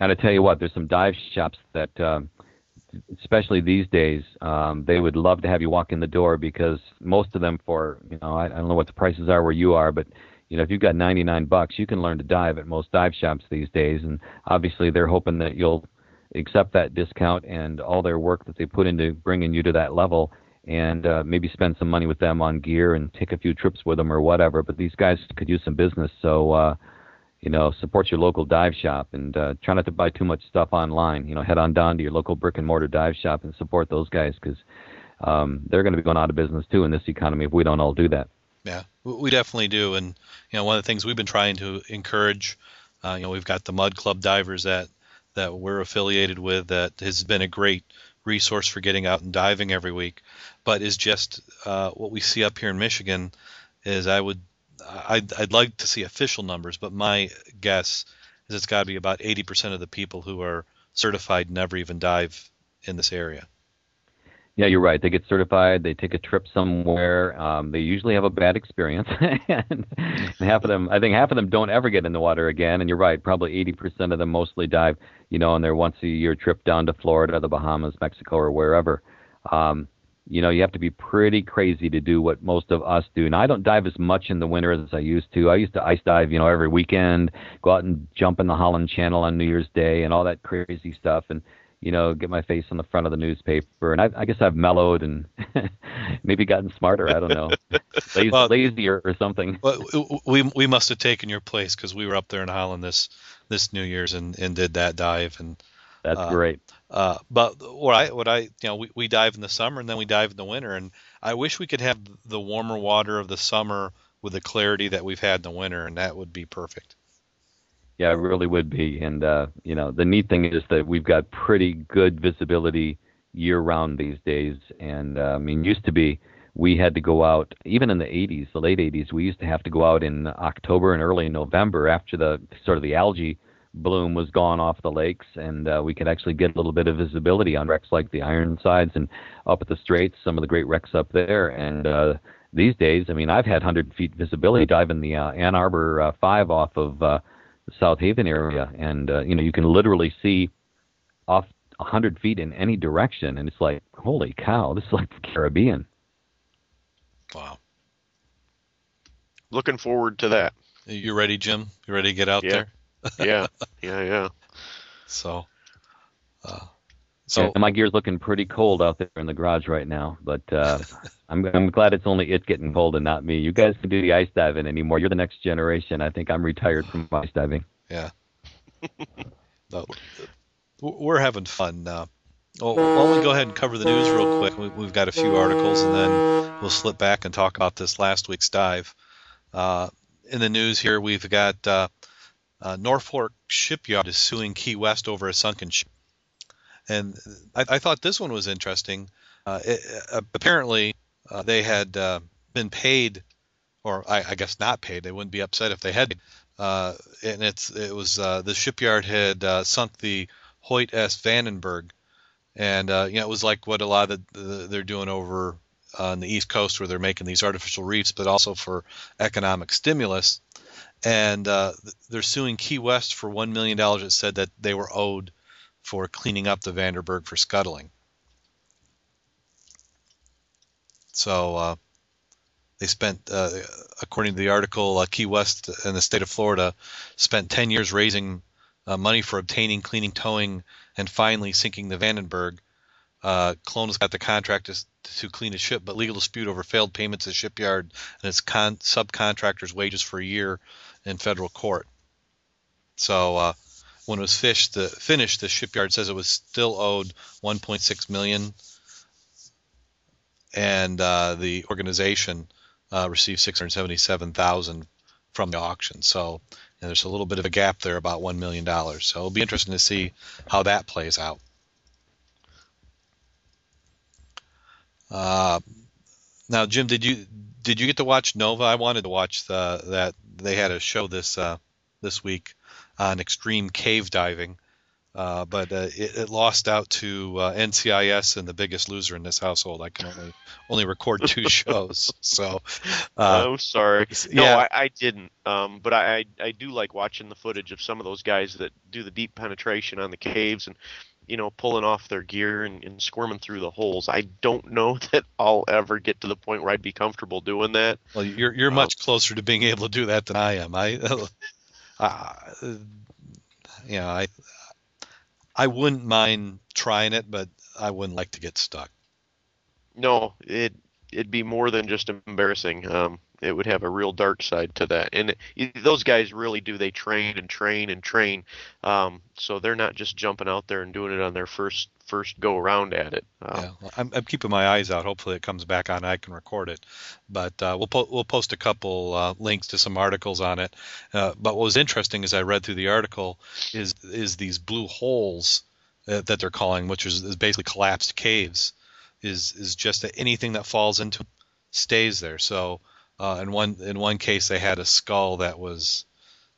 S4: And I tell you what, there's some dive shops that, um, especially these days, um, they would love to have you walk in the door because most of them, for you know, I, I don't know what the prices are where you are, but you know, if you've got 99 bucks, you can learn to dive at most dive shops these days. And obviously, they're hoping that you'll accept that discount and all their work that they put into bringing you to that level and uh, maybe spend some money with them on gear and take a few trips with them or whatever. But these guys could use some business, so uh, you know, support your local dive shop and uh, try not to buy too much stuff online. You know, head on down to your local brick and mortar dive shop and support those guys because um, they're going to be going out of business too in this economy if we don't all do that.
S5: Yeah, we definitely do, and you know, one of the things we've been trying to encourage. Uh, you know, we've got the Mud Club divers that that we're affiliated with that has been a great resource for getting out and diving every week, but is just uh, what we see up here in Michigan. Is I would I'd, I'd like to see official numbers, but my guess is it's got to be about 80% of the people who are certified never even dive in this area.
S4: Yeah, you're right. They get certified. They take a trip somewhere. Um, they usually have a bad experience, and half of them, I think, half of them don't ever get in the water again. And you're right. Probably 80% of them mostly dive, you know, on their once a year trip down to Florida, the Bahamas, Mexico, or wherever. Um, you know, you have to be pretty crazy to do what most of us do. And I don't dive as much in the winter as I used to. I used to ice dive, you know, every weekend, go out and jump in the Holland Channel on New Year's Day, and all that crazy stuff. And you know, get my face on the front of the newspaper. And I, I guess I've mellowed and maybe gotten smarter. I don't know, lazy, well, lazier or something.
S5: Well, we we must have taken your place because we were up there in Holland this this New Year's and, and did that dive and.
S4: That's uh, great.
S5: Uh, but what I what I you know we, we dive in the summer and then we dive in the winter and I wish we could have the warmer water of the summer with the clarity that we've had in the winter and that would be perfect.
S4: Yeah, it really would be. And uh, you know, the neat thing is that we've got pretty good visibility year round these days. And uh, I mean, used to be we had to go out even in the 80s, the late 80s. We used to have to go out in October and early November after the sort of the algae bloom was gone off the lakes, and uh, we could actually get a little bit of visibility on wrecks like the Ironsides and up at the Straits, some of the great wrecks up there. And uh, these days, I mean, I've had 100 feet visibility diving the uh, Ann Arbor uh, 5 off of uh, the South Haven area, and uh, you know you can literally see off a hundred feet in any direction, and it's like, holy cow, this is like the Caribbean.
S5: Wow.
S3: Looking forward to that.
S5: You ready, Jim? You ready to get out
S3: Yeah.
S5: there?
S3: Yeah, yeah, yeah.
S5: So, uh, so
S1: Yeah, my gear's looking pretty cold out there in the garage right now, but uh, I'm I'm glad it's only it getting cold and not me. You guys can do the ice diving anymore. You're the next generation. I think I'm retired from ice diving.
S5: yeah. No, we're having fun. Uh, well, why don't we go ahead and cover the news real quick? We, we've got a few articles, and then we'll slip back and talk about this last week's dive. Uh, in the news here, we've got uh, uh, Norfolk Shipyard is suing Key West over a sunken ship, and I, I thought this one was interesting. Uh, it, uh, apparently, uh, they had uh, been paid, or I, I guess not paid. They wouldn't be upset if they had. Uh, and it's it was the shipyard had sunk the Hoyt S. Vandenberg, and you know it was like what a lot of the, the, they're doing over on the East Coast where they're making these artificial reefs, but also for economic stimulus. And uh, they're suing Key West for one million dollars. It said that they were owed for cleaning up the Vandenberg for scuttling. So uh, they spent, uh, according to the article, uh, Key West and the state of Florida spent 10 years raising uh, money for obtaining, cleaning, towing, and finally sinking the Vandenberg. Uh, Colonna's got the contract to, to clean the ship, but legal dispute over failed payments to the shipyard and its con- subcontractors' wages for a year in federal court. So uh, when it was fished, the, finished, the shipyard says it was still owed 1.6 million, and uh, the organization uh, received 677,000 from the auction. So there's a little bit of a gap there, about one million dollars. So it'll be interesting to see how that plays out. Uh, now, Jim, did you did you get to watch Nova? I wanted to watch the, that. They had a show this uh, this week on extreme cave diving, uh, but uh, it, it lost out to uh, NCIS and The Biggest Loser in this household. I can only only record two shows, so uh,
S3: oh, sorry. No,
S5: yeah.
S3: I, I didn't. Um, but I, I I do like watching the footage of some of those guys that do the deep penetration on the caves and you know pulling off their gear and, and squirming through the holes. I don't know that I'll ever get to the point where I'd be comfortable doing that.
S5: Well, you're you're much closer to being able to do that than I am. I, uh, you know, I I wouldn't mind trying it, but I wouldn't like to get stuck.
S3: No, it it'd be more than just embarrassing. Um, it would have a real dark side to that, and those guys really do. They train and train and train, um, so they're not just jumping out there and doing it on their first first go around at it. Uh,
S5: Yeah, well, I'm, I'm keeping my eyes out. Hopefully, it comes back on. I can record it, but uh, we'll po- we'll post a couple uh, links to some articles on it. Uh, but what was interesting as I read through the article is is these blue holes uh, that they're calling, which is, is basically collapsed caves, is is just that anything that falls into stays there. So uh, in one in one case, they had a skull that was,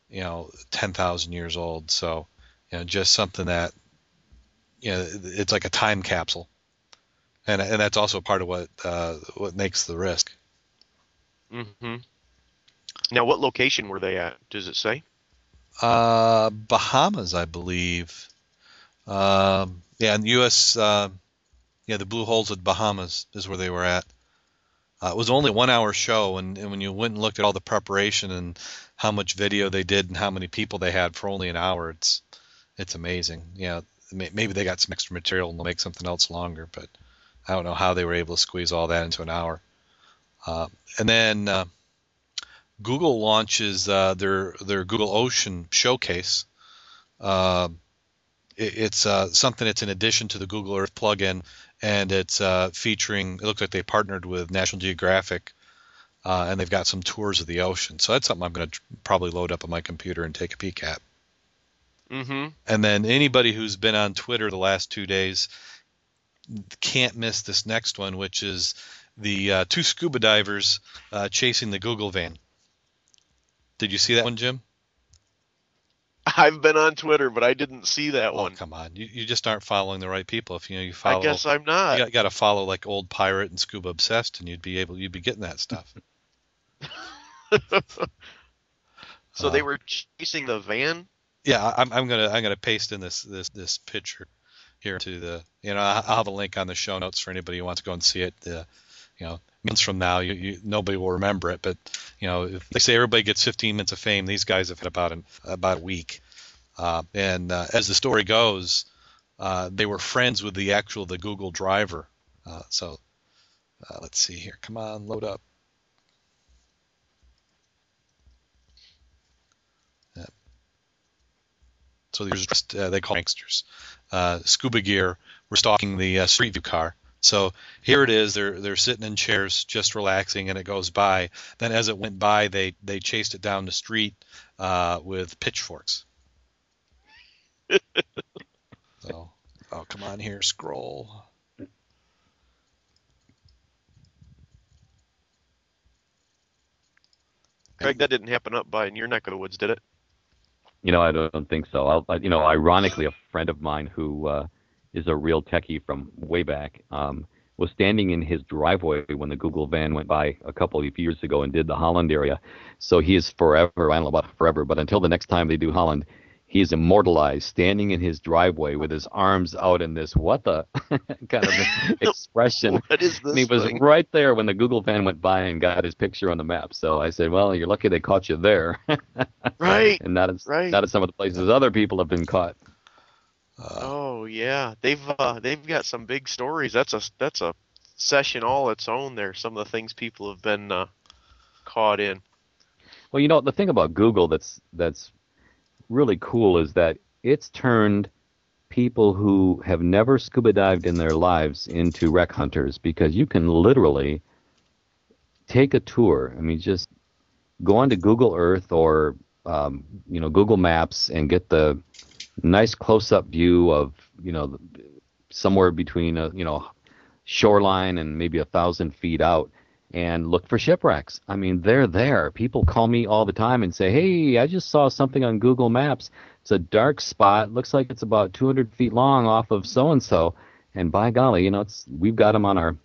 S5: you know, ten thousand years old. So you know, just something that you know, it's like a time capsule, and and that's also part of what uh, what makes the risk.
S3: Mm-hmm. Now, what location were they at? Does it say?
S5: Uh, Bahamas, I believe. Um, yeah, the U.S. Uh, yeah, the Blue Holes at Bahamas is where they were at. Uh, it was only a one-hour show, and, and when you went and looked at all the preparation and how much video they did and how many people they had for only an hour, it's it's amazing. Yeah, may- maybe they got some extra material and they'll make something else longer, but I don't know how they were able to squeeze all that into an hour. Uh, and then uh, Google launches uh, their their Google Ocean showcase. Uh, it, it's uh, something that's in addition to the Google Earth plugin, and it's uh, featuring. It looks like they partnered with National Geographic, uh, and they've got some tours of the ocean. So that's something I'm going to tr- probably load up on my computer and take a peek at.
S3: hmm
S5: And then anybody who's been on Twitter the last two days can't miss this next one, which is the uh, two scuba divers uh, chasing the Google van. Did you see that one, Jim?
S3: I've been on Twitter, but I didn't see that
S5: Oh,
S3: one.
S5: come on. You, you just aren't following the right people. If you know you follow,
S3: I guess I'm not.
S5: you got, to follow like old pirate and scuba obsessed, and you'd be able, you'd be getting that stuff.
S3: so they
S5: Uh,
S3: were chasing the van.
S5: Yeah, I'm, I'm gonna I'm gonna paste in this this this picture here to the you know I- I'll have a link on the show notes for anybody who wants to go and see it. The, you know, months from now, you, you, nobody will remember it. But you know, if they say everybody gets 15 minutes of fame, these guys have had about an, about a week. Uh, and uh, as the story goes, uh, they were friends with the actual the Google driver. Uh, so uh, let's see here. Come on, load up. So there's just uh, they call gangsters. scuba gear were stalking the Street View car. So here it is. They're they're sitting in chairs, just relaxing, and it goes by. Then as it went by, they they chased it down the street with pitchforks. so, oh, come on here, scroll.
S3: Craig, that didn't happen up by in your neck of the woods, did it?
S4: You know, I don't think so. I'll, I, you know, ironically, a friend of mine who uh, is a real techie from way back um, was standing in his driveway when the Google van went by a couple of years ago and did the Holland area. So he is forever. I don't know about forever, but until the next time they do Holland, he is immortalized standing in his driveway with his arms out in this what the kind of expression.
S3: what is this?
S4: And he was
S3: thing?
S4: right there when the Google fan went by and got his picture on the map. So I said, "Well, you're lucky they caught you there,
S3: right?
S4: and not at
S3: right.
S4: not at some of the places other people have been caught."
S5: Uh,
S3: oh yeah, they've uh, they've got some big stories. That's a that's a session all its own. There, some of the things people have been uh, caught in.
S4: Well, you know the thing about Google that's that's really cool is that it's turned people who have never scuba dived in their lives into wreck hunters because you can literally take a tour. I mean, just go onto Google Earth or um, you know Google Maps and get the nice close-up view of you know somewhere between a you know shoreline and maybe a thousand feet out and look for shipwrecks. I mean, they're there. People call me all the time and say, "Hey, I just saw something on Google Maps. It's a dark spot. Looks like it's about 200 feet long off of so and so." And by golly, you know, it's we've got them on our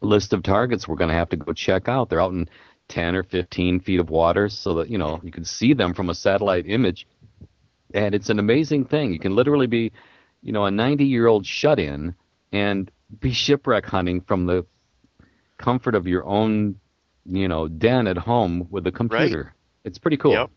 S4: list of targets. We're going to have to go check out. They're out in 10 or 15 feet of water, so that you know you can see them from a satellite image. And it's an amazing thing. You can literally be, you know, a 90-year-old shut-in and be shipwreck hunting from the comfort of your own, you know, den at home with a computer. Right. It's pretty cool.
S3: Yep.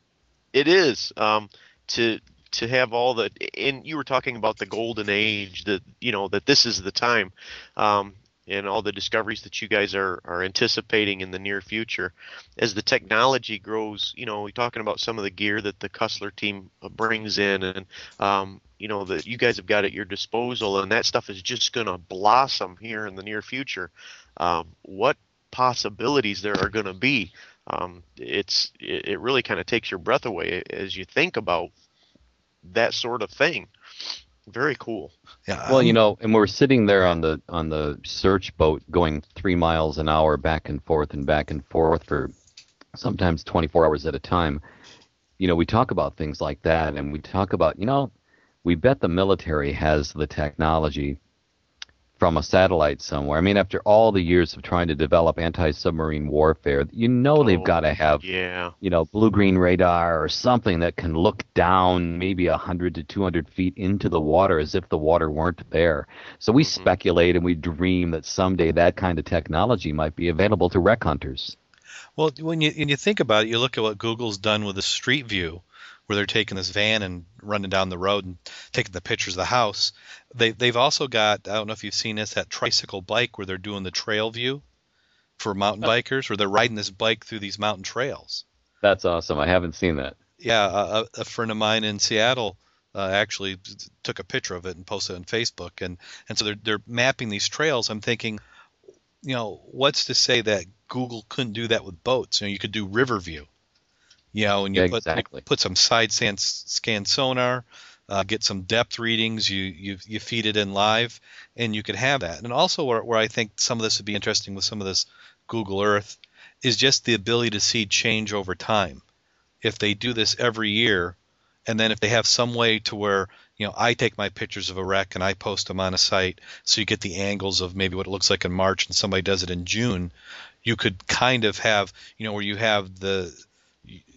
S3: It is. Um, to to have all the and you were talking about the golden age that you know that this is the time um, and all the discoveries that you guys are are anticipating in the near future as the technology grows you know we're talking about some of the gear that the Cussler team brings in and um, you know that you guys have got at your disposal and that stuff is just going to blossom here in the near future um, what possibilities there are going to be. Um, it's it, it really kind of takes your breath away as you think about that sort of thing. Very cool.
S4: Yeah. Well, you know, and we're sitting there on the on the search boat going three miles an hour back and forth and back and forth for sometimes 24 hours at a time. You know, we talk about things like that, and we talk about, you know, we bet the military has the technology from a satellite somewhere. I mean, after all the years of trying to develop anti-submarine warfare, you know oh, they've got to have,
S3: yeah.
S4: you know, blue-green radar or something that can look down maybe a hundred to two hundred feet into the water as if the water weren't there. So we mm-hmm. speculate and we dream that someday that kind of technology might be available to wreck hunters.
S5: Well, when you when you think about it, you look at what Google's done with the Street View where they're taking this van and running down the road and taking the pictures of the house. They they've also got I don't know if you've seen this that tricycle bike where they're doing the trail view for mountain bikers where they're riding this bike through these mountain trails.
S4: That's awesome. I haven't seen that.
S5: Yeah, a, a friend of mine in Seattle uh, actually took a picture of it and posted it on Facebook, and and so they're they're mapping these trails. I'm thinking, you know, what's to say that Google couldn't do that with boats? You know, you could do river view you know, and you
S4: exactly.
S5: put put some side scan, scan sonar, uh, get some depth readings. You, you you feed it in live, and you could have that. And also, where, where I think some of this would be interesting with some of this Google Earth is just the ability to see change over time. If they do this every year, and then if they have some way to where you know I take my pictures of a wreck and I post them on a site, so you get the angles of maybe what it looks like in March, and somebody does it in June. You could kind of have you know where you have the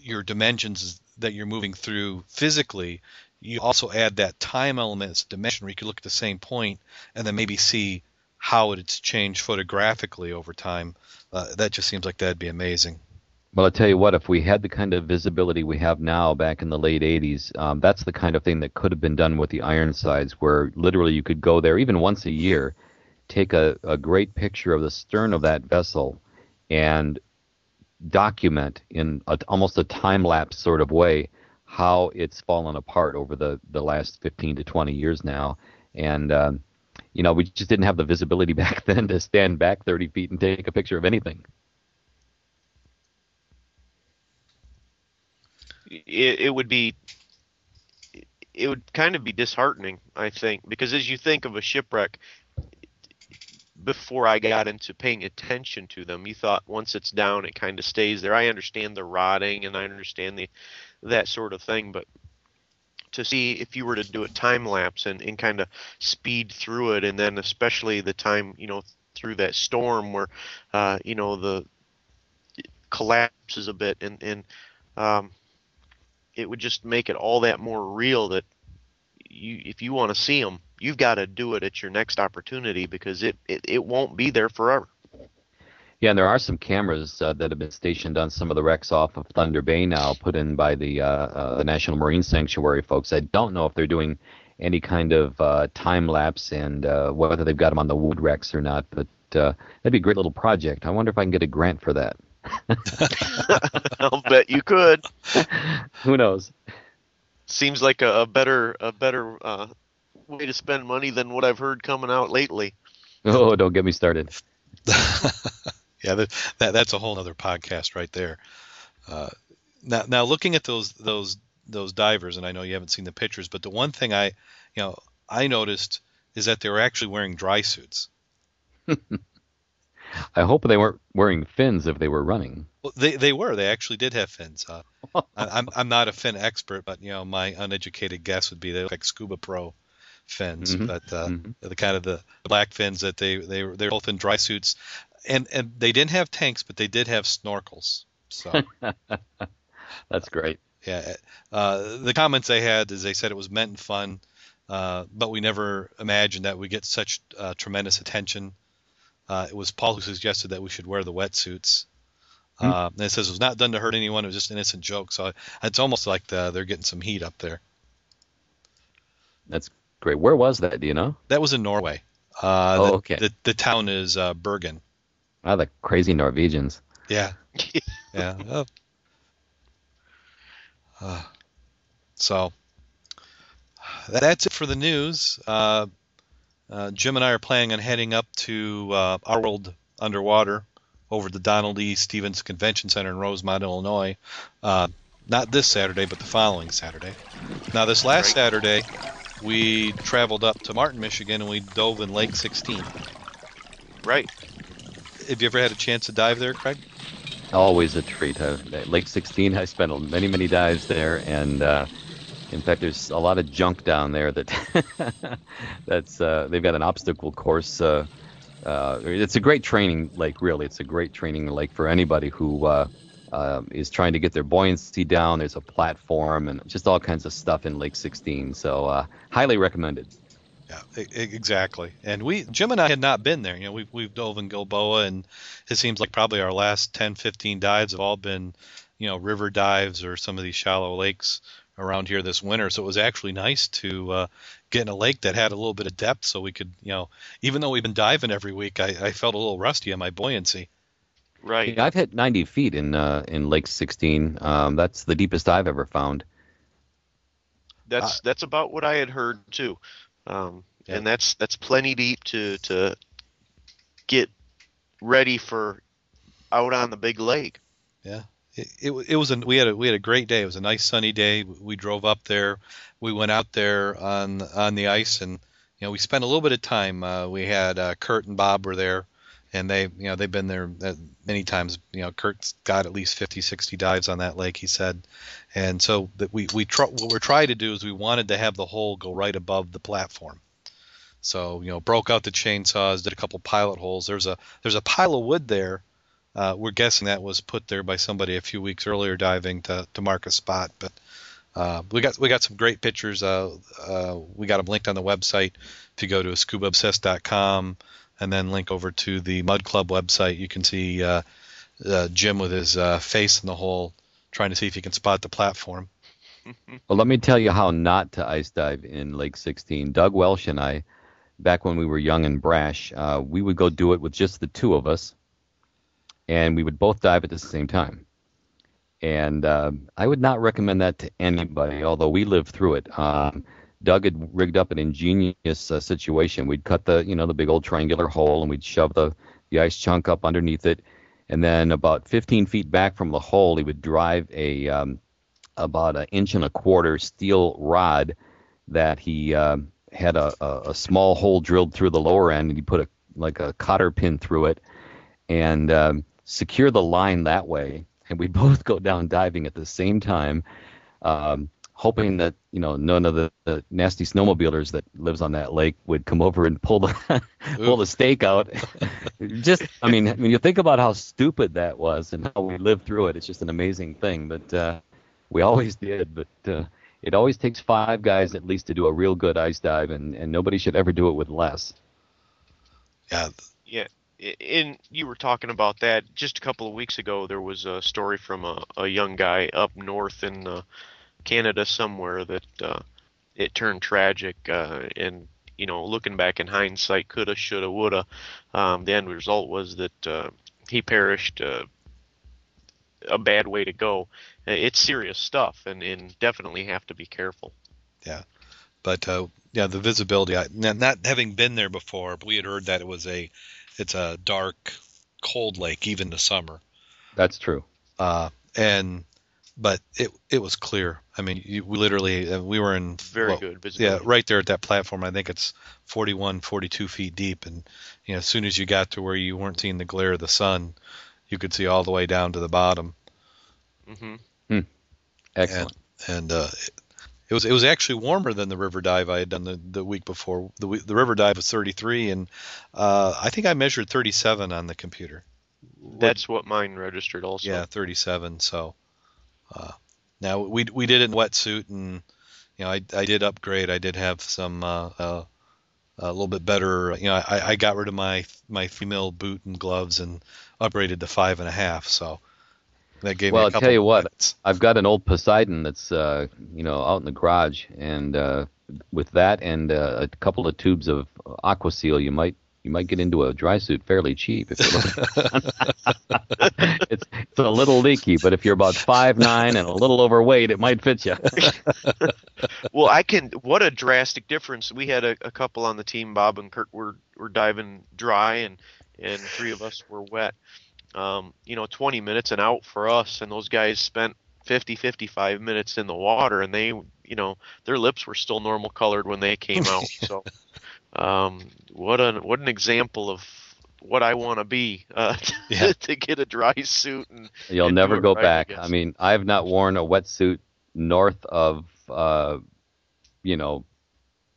S5: your dimensions that you're moving through physically, you also add that time element as dimension where you could look at the same point and then maybe see how it's changed photographically over time, uh, that just seems like that'd be amazing.
S4: Well, I'll tell you what, if we had the kind of visibility we have now back in the late 80s, um, that's the kind of thing that could have been done with the Ironsides, where literally you could go there even once a year, take a, a great picture of the stern of that vessel, and document in a, almost a time lapse sort of way how it's fallen apart over the, the last 15 to 20 years now. And, um, you know, we just didn't have the visibility back then to stand back 30 feet and take a picture of anything.
S3: it, it would be it would kind of be disheartening, I think, because as you think of a shipwreck, before I got into paying attention to them, you thought once it's down, it kind of stays there. I understand the rotting and I understand the that sort of thing, but to see if you were to do a time lapse and, and kind of speed through it, and then especially the time you know through that storm where uh, you know the collapses a bit and and um, it would just make it all that more real that you if you want to see them you've got to do it at your next opportunity because it, it, it won't be there forever
S4: yeah and there are some cameras uh, that have been stationed on some of the wrecks off of thunder bay now put in by the uh, uh, the national marine sanctuary folks i don't know if they're doing any kind of uh, time lapse and uh, whether they've got them on the wood wrecks or not but uh, that'd be a great little project i wonder if i can get a grant for that
S3: I'll bet you could.
S4: Who knows?
S3: Seems like a, a better a better uh, way to spend money than what I've heard coming out lately.
S4: Oh, don't get me started.
S5: yeah, that, that that's a whole other podcast right there. Uh, now, now looking at those those those divers, and I know you haven't seen the pictures, but the one thing I, you know, I noticed is that they were actually wearing dry suits.
S4: I hope they weren't wearing fins if they were running.
S5: Well, they they were. They actually did have fins. Uh, I, am I'm not a fin expert, but you know my uneducated guess would be they look like scuba pro fins, mm-hmm. but uh, mm-hmm. the kind of the black fins that they they were they're both in dry suits, and and they didn't have tanks, but they did have snorkels. So
S4: that's great.
S5: Yeah, uh, the comments they had is they said it was meant in fun, uh, but we never imagined that we get such uh, tremendous attention uh, it was Paul who suggested that we should wear the wetsuits. Mm-hmm. Uh, and it says it was not done to hurt anyone; it was just an innocent joke. So it's almost like the, they're getting some heat up there.
S4: That's great. Where was that? Do you know?
S5: That was in Norway. Uh,
S4: oh,
S5: the,
S4: okay.
S5: The, the town is uh, Bergen.
S4: Ah, the crazy Norwegians.
S5: Yeah. yeah. Oh. Uh, so that's it for the news. Uh, uh, Jim and I are planning on heading up to uh, Our World Underwater over the Donald E. Stevens Convention Center in Rosemont, Illinois. Uh, not this Saturday, but the following Saturday. Now, this last right. Saturday, we traveled up to Martin, Michigan, and we dove in Lake 16.
S3: Right.
S5: Have you ever had a chance to dive there, Craig?
S4: Always a treat. Uh, Lake 16, I spent many, many dives there, and uh, in fact, there's a lot of junk down there that that's uh, they've got an obstacle course. Uh, it's a great training lake, really. It's a great training lake for anybody who uh, uh, is trying to get their buoyancy down. There's a platform and just all kinds of stuff in Lake 16. So uh, highly recommended.
S5: Yeah, exactly. And we, Jim and I had not been there. You know, we've, we've dove in Gilboa, and it seems like probably our last 10, 15 dives have all been, you know, river dives or some of these shallow lakes around here this winter. So it was actually nice to uh, get in a lake that had a little bit of depth, so we could, you know, even though we've been diving every week, I, I felt a little rusty on my buoyancy.
S3: Right.
S4: Yeah, I've hit 90 feet in uh, in Lake 16. Um, that's the deepest I've ever found.
S3: That's uh, that's about what I had heard too, um, yeah. and that's that's plenty deep to to get ready for out on the big lake.
S5: Yeah, it, it, it was a we had a we had a great day. It was a nice sunny day. We drove up there. We went out there on on the ice, and you know we spent a little bit of time. Uh, we had uh, Kurt and Bob were there, and they you know they've been there uh, many times. You know Kurt's got at least 50, 60 dives on that lake. He said, and so that we we try, what we're trying to do is we wanted to have the hole go right above the platform. So you know broke out the chainsaws, did a couple pilot holes. There's a there's a pile of wood there uh, we're guessing that was put there by somebody a few weeks earlier diving to, to mark a spot. But uh, we got we got some great pictures. Uh, uh we got them linked on the website. If you go to scubaobsessed.com, and then link over to the Mud Club website. You can see uh, uh, Jim with his uh, face in the hole, trying to see if he can spot the platform.
S4: Well, let me tell you how not to ice dive in Lake 16. Doug Welsh and I, back when we were young and brash, uh, we would go do it with just the two of us, and we would both dive at the same time. And uh, I would not recommend that to anybody, although we lived through it. Um, Doug had rigged up an ingenious uh, situation. We'd cut the, you know, the big old triangular hole, and we'd shove the, the ice chunk up underneath it. And then about 15 feet back from the hole, he would drive a um, about an inch and a quarter steel rod that he uh, had a, a, a small hole drilled through the lower end, and he put a like a cotter pin through it, and um, secure the line that way. And we both go down diving at the same time. Um, hoping that you know none of the, the nasty snowmobilers that lives on that lake would come over and pull the pull the stake out. just, I mean, when you think about how stupid that was and how we lived through it, it's just an amazing thing. But uh, we always did. But uh, it always takes five guys at least to do a real good ice dive, and and nobody should ever do it with less.
S5: Yeah.
S3: Yeah. In you were talking about that just a couple of weeks ago. There was a story from a, a young guy up north in uh, Canada somewhere that uh, it turned tragic. Uh, and you know, looking back in hindsight, coulda, shoulda, woulda. Um, the end result was that uh, he perished. Uh, a bad way to go. It's serious stuff, and, and definitely have to be careful.
S5: Yeah, but uh, yeah, the visibility. I, not, having been there before, but we had heard that it was a, it's a dark, cold lake even the summer.
S4: That's true.
S5: Uh, and but it it was clear. I mean, you, we literally uh, we were in
S3: very
S5: well,
S3: good visibility.
S5: Yeah, right there at that platform. I think it's 41, 42 feet deep, and you know, as soon as you got to where you weren't seeing the glare of the sun, you could see all the way down to the bottom.
S3: Mm-hmm.
S4: Hmm. Excellent.
S5: And, and uh, it, was it was actually warmer than the river dive I had done the, the week before. The the river dive was 33, and uh, I think I measured 37 on the computer.
S3: That's what mine registered also.
S5: Yeah, 37. So uh, now we we did it in wetsuit, and you know I I did upgrade. I did have some uh, uh, a little bit better. You know I, I got rid of my my female boot and gloves and upgraded to five and a half. So that gave
S4: well,
S5: me a
S4: I'll tell you what,
S5: minutes.
S4: I've got an old Poseidon that's uh, you know out in the garage, and uh, with that and uh, a couple of tubes of Aquaseal, you might you might get into a dry suit fairly cheap if you're it's it's a little leaky, but if you're about five nine and a little overweight, it might fit you.
S3: well, I can. What a drastic difference! We had a, a couple on the team. Bob and Kurt were were diving dry, and and three of us were wet. Um, you know, 20 minutes and out for us, and those guys spent 50, 55 minutes in the water, and they, you know, their lips were still normal colored when they came out. so, um, what an what an example of what I want to be uh, to,
S5: Yeah.
S3: to get a dry suit and
S4: You'll
S3: and
S4: never go
S3: right,
S4: back.
S3: guess.
S4: I mean, I have not worn a wetsuit north of, uh, you know,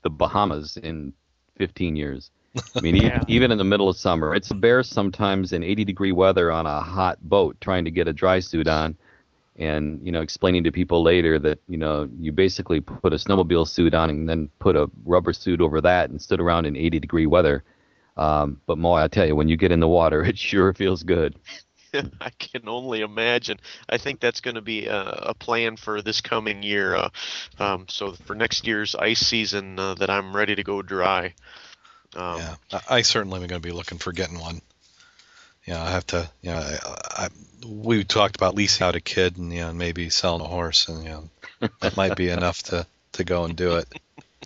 S4: the Bahamas in 15 years. I mean, e-
S3: Yeah.
S4: even in the middle of summer, it's embarrassed sometimes in 80 degree weather on a hot boat trying to get a dry suit on, and you know, explaining to people later that you know you basically put a snowmobile suit on and then put a rubber suit over that and stood around in 80 degree weather. Um, but boy, I tell you, when you get in the water, it sure feels good.
S3: I can only imagine. I think that's going to be a, a plan for this coming year. Uh, um, so for next year's ice season, uh, that I'm ready to go dry. Um,
S5: yeah, I, I certainly am going to be looking for getting one. Yeah, I have to. You know, I, I, we talked about leasing out a kid and you know maybe selling a horse, and you know that might be enough to to go and do it.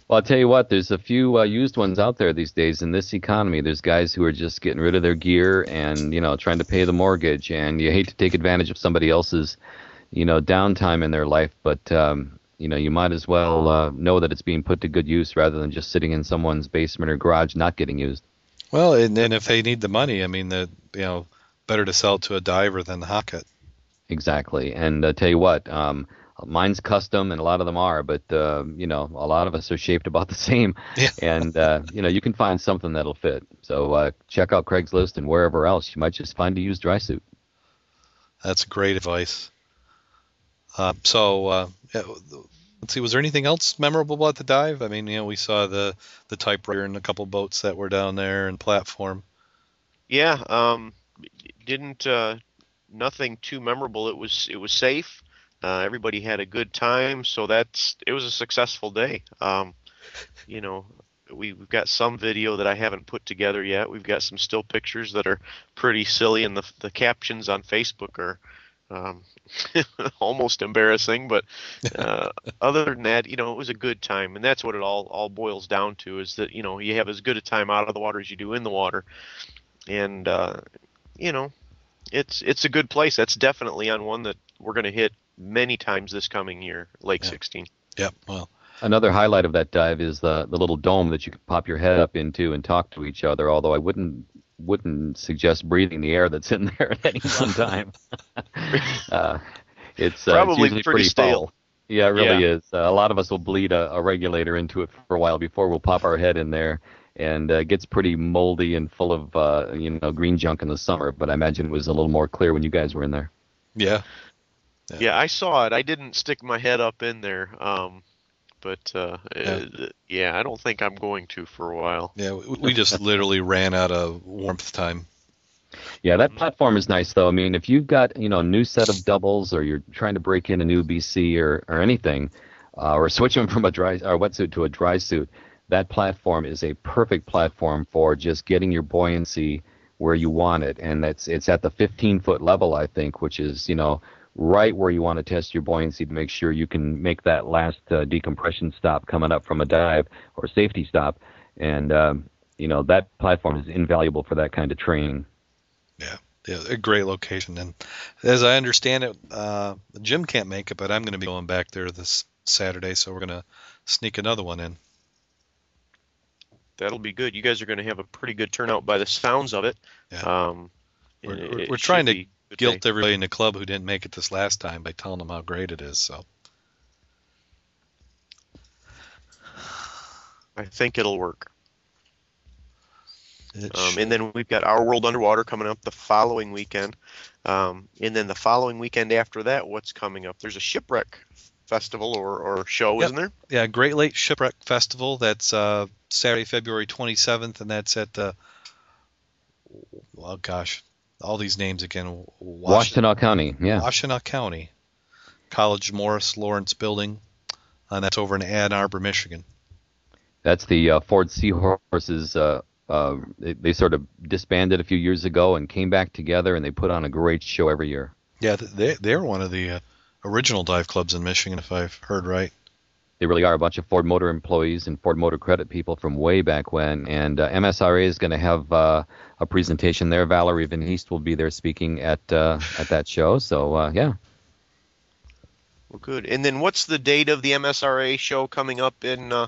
S4: Well, I'll tell you what, there's a few uh, used ones out there these days in this economy. There's guys who are just getting rid of their gear and, you know, trying to pay the mortgage. And you hate to take advantage of somebody else's, you know, downtime in their life, but, um, you know, you might as well uh, know that it's being put to good use rather than just sitting in someone's basement or garage not getting used.
S5: Well, and, and if they need the money, I mean, the you know, better to sell it to a diver than hock it.
S4: Exactly. And uh, tell you what, um, mine's custom, and a lot of them are, but uh, you know, a lot of us are shaped about the same.
S5: Yeah.
S4: And uh, you know, you can find something that'll fit. So uh, check out Craigslist and wherever else. You might just find a used dry suit.
S5: That's great advice. Uh, so uh, let's see, was there anything else memorable about the dive? I mean, you know, we saw the the typewriter and a couple boats that were down there and platform.
S3: Yeah, um, didn't uh, nothing too memorable. It was it was safe. Uh, everybody had a good time, so that's it was a successful day. Um, you know, we, we've got some video that I haven't put together yet. We've got some still pictures that are pretty silly, and the the captions on Facebook are um, almost embarrassing. But uh, other than that, you know, it was a good time, and that's what it all all boils down to: is that you know you have as good a time out of the water as you do in the water, and uh, you know, it's it's a good place. That's definitely on one that we're going to hit many times this coming year, Lake
S5: Yeah.
S3: 16.
S5: Yep. Well,
S4: Another highlight of that dive is the the little dome that you can pop your head up into and talk to each other. Although I wouldn't wouldn't suggest breathing the air that's in there at any one time. uh, it's uh,
S3: Probably
S4: it's usually
S3: pretty stale.
S4: foul. Yeah, it really
S3: Yeah.
S4: is. Uh, a lot of us will bleed a, a regulator into it for a while before we'll pop our head in there, and uh, it gets pretty moldy and full of uh, you know green junk in the summer. But I imagine it was a little more clear when you guys were in there.
S5: yeah.
S3: Yeah, I saw it. I didn't stick my head up in there. Um, but uh,
S5: Yeah.
S3: uh, yeah, I don't think I'm going to for a while.
S5: Yeah. We, we just literally ran out of warmth time.
S4: Yeah, that platform is nice though. I mean, if you've got you know a new set of doubles, or you're trying to break in a new BC or or anything, uh, or switching from a dry or wetsuit to a dry suit, that platform is a perfect platform for just getting your buoyancy where you want it, and that's it's at the 15 foot level, I think, which is you know right where you want to test your buoyancy to make sure you can make that last uh, decompression stop coming up from a dive or safety stop, and um, you know that platform is invaluable for that kind of training.
S5: Yeah, Yeah, a great location. And as I understand it, uh, Jim can't make it, but I'm going to be going back there this Saturday, so we're going to sneak another one in.
S3: That'll be good. You guys are going to have a pretty good turnout by the sounds of it.
S5: Yeah.
S3: Um,
S5: We're-
S3: it-
S5: we're-
S3: it
S5: we're trying to
S3: be a good
S5: Guilt
S3: day.
S5: everybody in the club who didn't make it this last time by telling them how great it is. So
S3: I think it'll work.
S5: it
S3: Um, and then we've got Our World Underwater coming up the following weekend. Um, and then the following weekend after that, what's coming up? There's a shipwreck festival or, or show,
S5: Yep.
S3: isn't there?
S5: yeah, Great Lake Shipwreck Festival. That's uh, Saturday, February 27th, and that's at uh, oh gosh, all these names again. Wash-
S4: Washtenaw County, yeah.
S5: Washtenaw County, College Morris Lawrence Building, and that's over in Ann Arbor, Michigan.
S4: That's the uh, Ford Seahorses. Uh, uh, they, they sort of disbanded a few years ago and came back together, and they put on a great show every year.
S5: Yeah, they they're one of the uh, original dive clubs in Michigan, if I've heard right.
S4: They really are a bunch of Ford Motor employees and Ford Motor Credit people from way back when. And uh, MSRA is going to have uh, a presentation there. Valerie Van Heest will be there speaking at uh, at that show. So uh, yeah,
S3: Well, good. And then what's the date of the MSRA show coming up in uh,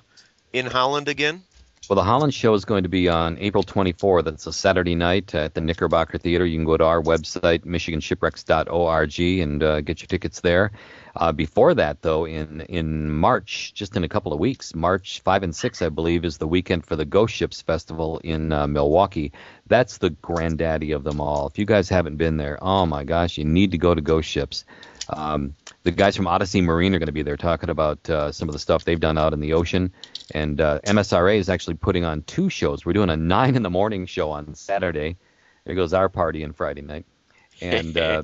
S3: in Holland again?
S4: Well, the Holland show is going to be on April 24th. It's a Saturday night at the Knickerbocker Theater. You can go to our website, michiganshipwrecks.org, and uh, get your tickets there. Uh, before that, though, in in March, just in a couple of weeks, March 5 and 6, I believe, is the weekend for the Ghost Ships Festival in uh, Milwaukee. That's the granddaddy of them all. If you guys haven't been there, oh my gosh, you need to go to Ghost Ships. Um, the guys from Odyssey Marine are going to be there talking about uh, some of the stuff they've done out in the ocean. And uh, MSRA is actually putting on two shows. We're doing a nine in the morning show on Saturday. There goes our party on Friday night, and uh,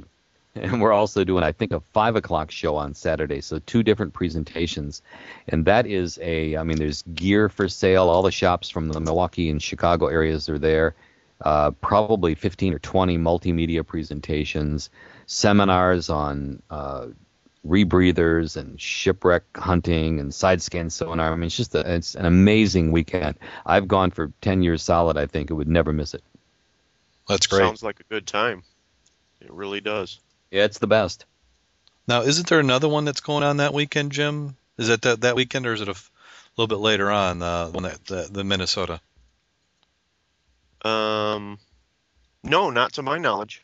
S4: and we're also doing I think a five o'clock show on Saturday. So two different presentations, and that is a I mean there's gear for sale. All the shops from the Milwaukee and Chicago areas are there. Uh, probably 15 or 20 multimedia presentations, seminars on uh, rebreathers and shipwreck hunting and side scan sonar. I mean, it's just a, it's an amazing weekend. I've gone for 10 years solid. I think it would never miss it.
S5: That's great.
S3: Sounds like a good time. It really does.
S4: Yeah, it's the best.
S5: Now, isn't there another one that's going on that weekend, Jim? Is it that that weekend, or is it a f- little bit later on? Uh, one that the, the Minnesota.
S3: Um, no, not to my knowledge.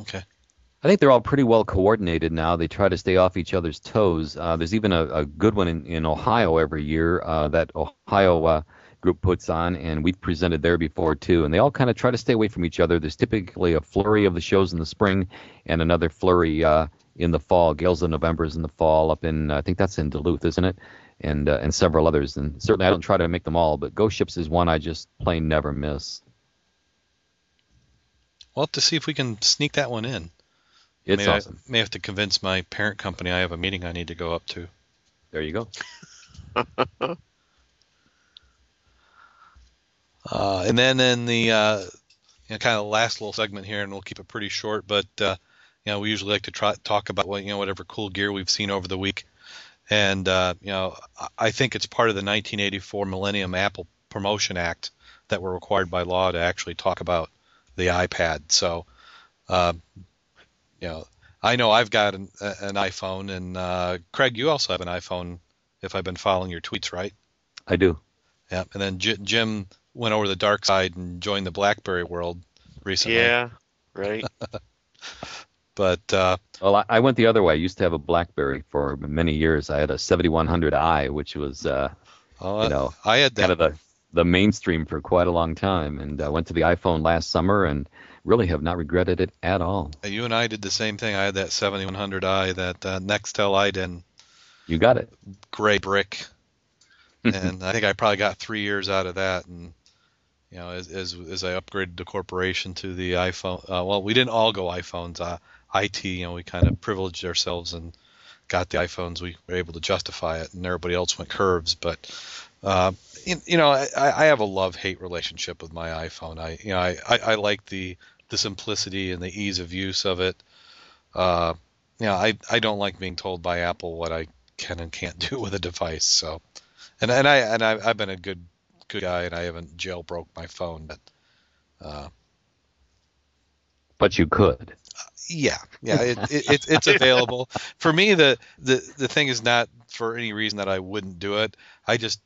S5: Okay.
S4: I think they're all pretty well coordinated now. They try to stay off each other's toes. Uh, there's even a, a good one in, in Ohio every year uh, that Ohio uh, group puts on, and we've presented there before too. And they all kind of try to stay away from each other. There's typically a flurry of the shows in the spring and another flurry uh, in the fall. Gales of November is in the fall up in I think that's in Duluth, isn't it? And uh, and several others. And certainly I don't try to make them all, but Ghost Ships is one I just plain never miss.
S5: We'll have to see if we can sneak that one in.
S4: It's
S5: may
S4: awesome.
S5: I may have to convince my parent company I have a meeting I need to go up to.
S4: There you go.
S5: Uh, and then in the uh, you know, kind of last little segment here, and we'll keep it pretty short, but uh, you know we usually like to try, talk about what you know whatever cool gear we've seen over the week, and uh, you know I think it's part of the 1984 Millennium Apple Promotion Act that we're required by law to actually talk about the iPad. So, uh, you know, I know I've got an, an iPhone, and uh, Craig, you also have an iPhone. If I've been following your tweets right.
S4: I do.
S5: Yeah, and then J- Jim went over the dark side and joined the BlackBerry world recently.
S3: Yeah, right.
S5: But uh,
S4: Well, I, I went the other way. I used to have a BlackBerry for many years. I had a 7100i, which was uh,
S5: oh,
S4: you know
S5: I had that.
S4: kind of the the mainstream for quite a long time, and I went to the iPhone last summer and really have not regretted it at all.
S5: you and I did the same thing. I had that 7100i, that uh, Nextel iDen
S4: You got it.
S5: gray brick, and I think I probably got three years out of that. And you know, as as, as I upgraded the corporation to the iPhone, uh, well, we didn't all go iPhones. Uh, IT, you know, we kind of privileged ourselves and got the iPhones. We were able to justify it, and everybody else went curves. But uh, you, you know, I, I have a love-hate relationship with my iPhone. I, you know, I, I, I like the the simplicity and the ease of use of it. Uh, you know, I, I don't like being told by Apple what I can and can't do with a device. So, and and I and I, I've been a good good guy, and I haven't jailbroke my phone, but uh,
S4: But you could.
S5: yeah, yeah, it, it, it, it's available. For me, the, the the thing is not for any reason that I wouldn't do it. I just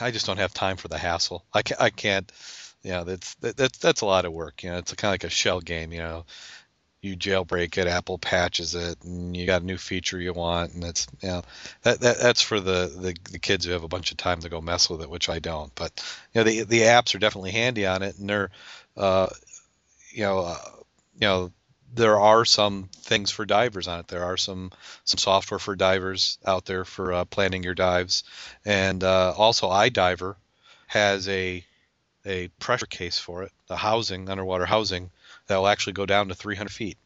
S5: I just don't have time for the hassle. I can't. I can't you know, that's that, that's that's a lot of work. You know, it's kind of like a shell game. You know, you jailbreak it, Apple patches it, and you got a new feature you want, and it's you know that, that that's for the, the the kids who have a bunch of time to go mess with it, which I don't. But you know, the the apps are definitely handy on it, and they're uh, you know uh, you know there are some things for divers on it. There are some some software for divers out there for uh, planning your dives, and uh, also iDiver has a a pressure case for it, the housing, underwater housing that will actually go down to 300 feet.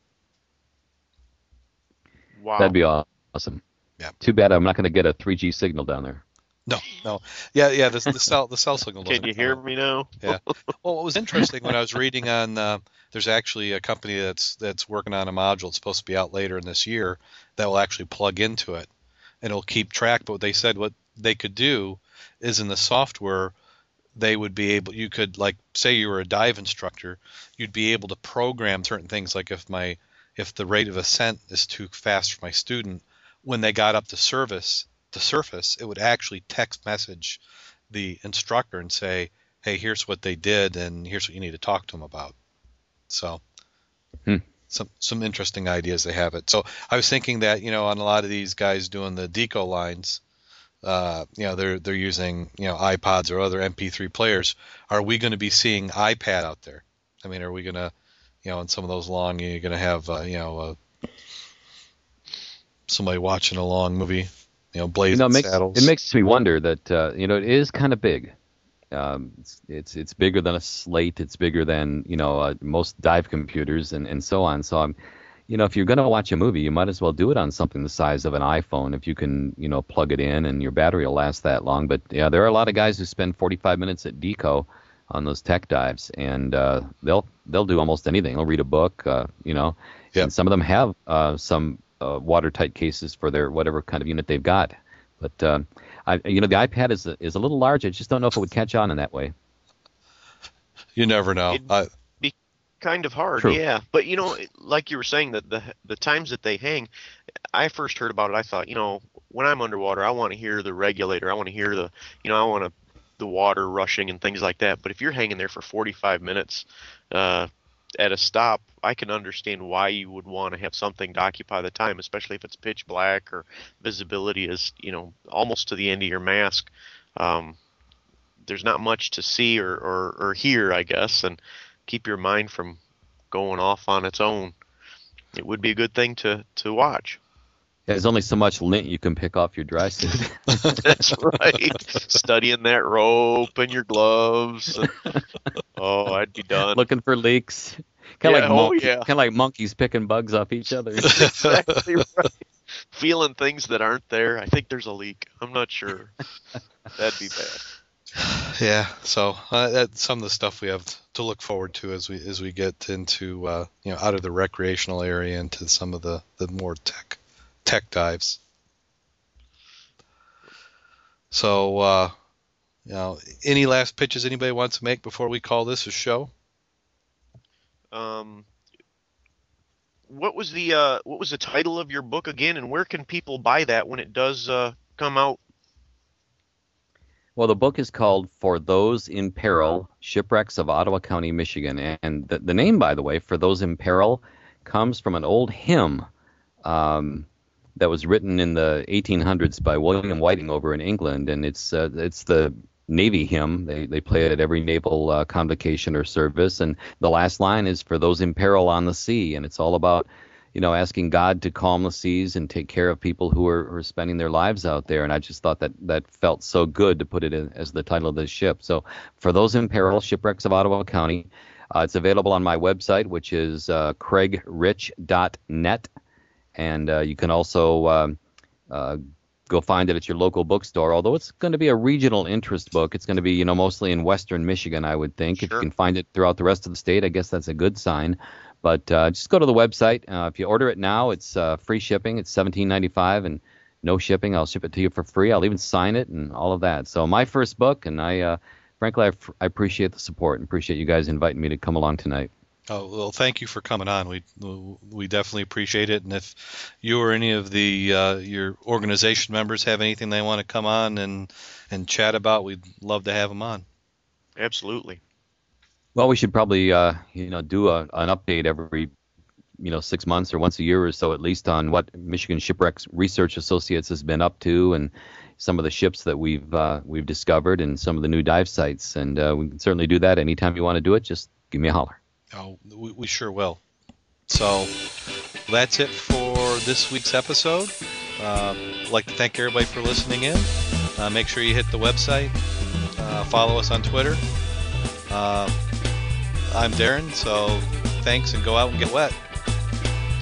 S3: Wow.
S4: That'd be awesome.
S5: Yeah.
S4: Too bad I'm not going to get a 3G signal down there.
S5: No, no, yeah, yeah. The, the cell the cell signal.
S3: Can you hear
S5: come.
S3: me now?
S5: Yeah. Well, what was interesting when I was reading on, uh, there's actually a company that's that's working on a module. It's supposed to be out later in this year that will actually plug into it, and it'll keep track. But they said what they could do is in the software, they would be able. You could like say you were a dive instructor, you'd be able to program certain things. Like if my if the rate of ascent is too fast for my student, when they got up to service the surface, it would actually text message the instructor and say, "Hey, here's what they did, and here's what you need to talk to them about." So,
S4: Hmm.
S5: some some interesting ideas they have it. So I was thinking that you know on a lot of these guys doing the deco lines, uh, you know they're they're using you know iPods or other MP3 players. Are we going to be seeing iPad out there? I mean, are we going to you know in some of those long you're going to have uh, you know uh, somebody watching a long movie, you know, blazing
S4: You know, it makes
S5: saddles.
S4: it makes me wonder that uh, you know it is kind of big. Um, it's, it's it's bigger than a slate. It's bigger than you know uh, most dive computers and, and so on. So I'm, you know, if you're going to watch a movie, you might as well do it on something the size of an iPhone if you can you know plug it in and your battery will last that long. But yeah, there are a lot of guys who spend 45 minutes at Deco on those tech dives, and uh, they'll they'll do almost anything. They'll read a book, uh, you know,
S5: Yep.
S4: and some of them have uh, some uh, watertight cases for their whatever kind of unit they've got. But uh, I, you know, the iPad is a, is a little large. I just don't know if it would catch on in that way.
S5: you never know.
S3: It-
S5: I,
S3: kind of hard
S4: True.
S3: yeah. But you know like you were saying that the the times that they hang i first heard about it i thought you know when i'm underwater i want to hear the regulator i want to hear the you know i want to the water rushing and things like that. But if you're hanging there for 45 minutes uh at a stop i can understand why you would want to have something to occupy the time especially if it's pitch black or visibility is you know almost to the end of your mask. Um there's not much to see or, or, or hear, I guess, and keep your mind from going off on its own. it would be a good thing to to watch.
S4: There's only so much lint you can pick off your dry suit.
S3: That's right. Studying that rope and your gloves. and- oh, I'd be done.
S4: Looking for leaks. Kind of
S3: Yeah,
S4: like
S3: oh,
S4: monkeys,
S3: yeah.
S4: kind of like monkeys picking bugs off each other.
S3: exactly right. Feeling things that aren't there. I think there's a leak. I'm not sure. That'd be bad.
S5: yeah. So uh, that's some of the stuff we have to look forward to as we as we get into uh, you know out of the recreational area into some of the the more tech tech dives. So, uh, you know, any last pitches anybody wants to make before we call this a show?
S3: Um, what was the uh, what was the title of your book again, and where can people buy that when it does uh, come out?
S4: Well, the book is called For Those in Peril Shipwrecks of Ottawa County, Michigan. And the, the name, by the way, For Those in Peril, comes from an old hymn um, that was written in the 1800s by William Whiting over in England. And it's, uh, it's the Navy hymn. They, they play it at every naval uh, convocation or service. And the last line is For Those in Peril on the Sea. And it's all about you know, asking God to calm the seas and take care of people who are, are spending their lives out there. And I just thought that that felt so good to put it in, as the title of the ship. So for those in peril, shipwrecks of Ottawa County, uh, it's available on my website, which is uh, craigrich.net, and uh, you can also um, uh, go find it at your local bookstore. Although it's going to be a regional interest book, it's going to be you know mostly in Western Michigan, I would think. If you can find it throughout the rest of the state, I guess that's a good sign. But uh, just go to the website. Uh, if you order it now, it's uh, free shipping. It's seventeen ninety five and no shipping. I'll ship it to you for free. I'll even sign it and all of that. So my first book, and I uh, frankly I, I appreciate the support and appreciate you guys inviting me to come along tonight.
S5: Oh well, thank you for coming on. We we definitely appreciate it. And if you or any of the uh, your organization members have anything they want to come on and and chat about, we'd love to have them on.
S3: Absolutely.
S4: Well, we should probably uh, you know do a, an update every you know six months or once a year or so at least on what Michigan Shipwrecks Research Associates has been up to and some of the ships that we've uh, we've discovered and some of the new dive sites. And uh, we can certainly do that anytime you want to do it. Just give me a holler.
S5: Oh, we, we sure will. So that's it for this week's episode. Uh, I'd like to thank everybody for listening in. Uh, make sure you hit the website. Uh, follow us on Twitter. I'm Darrin, so thanks and go out and get wet.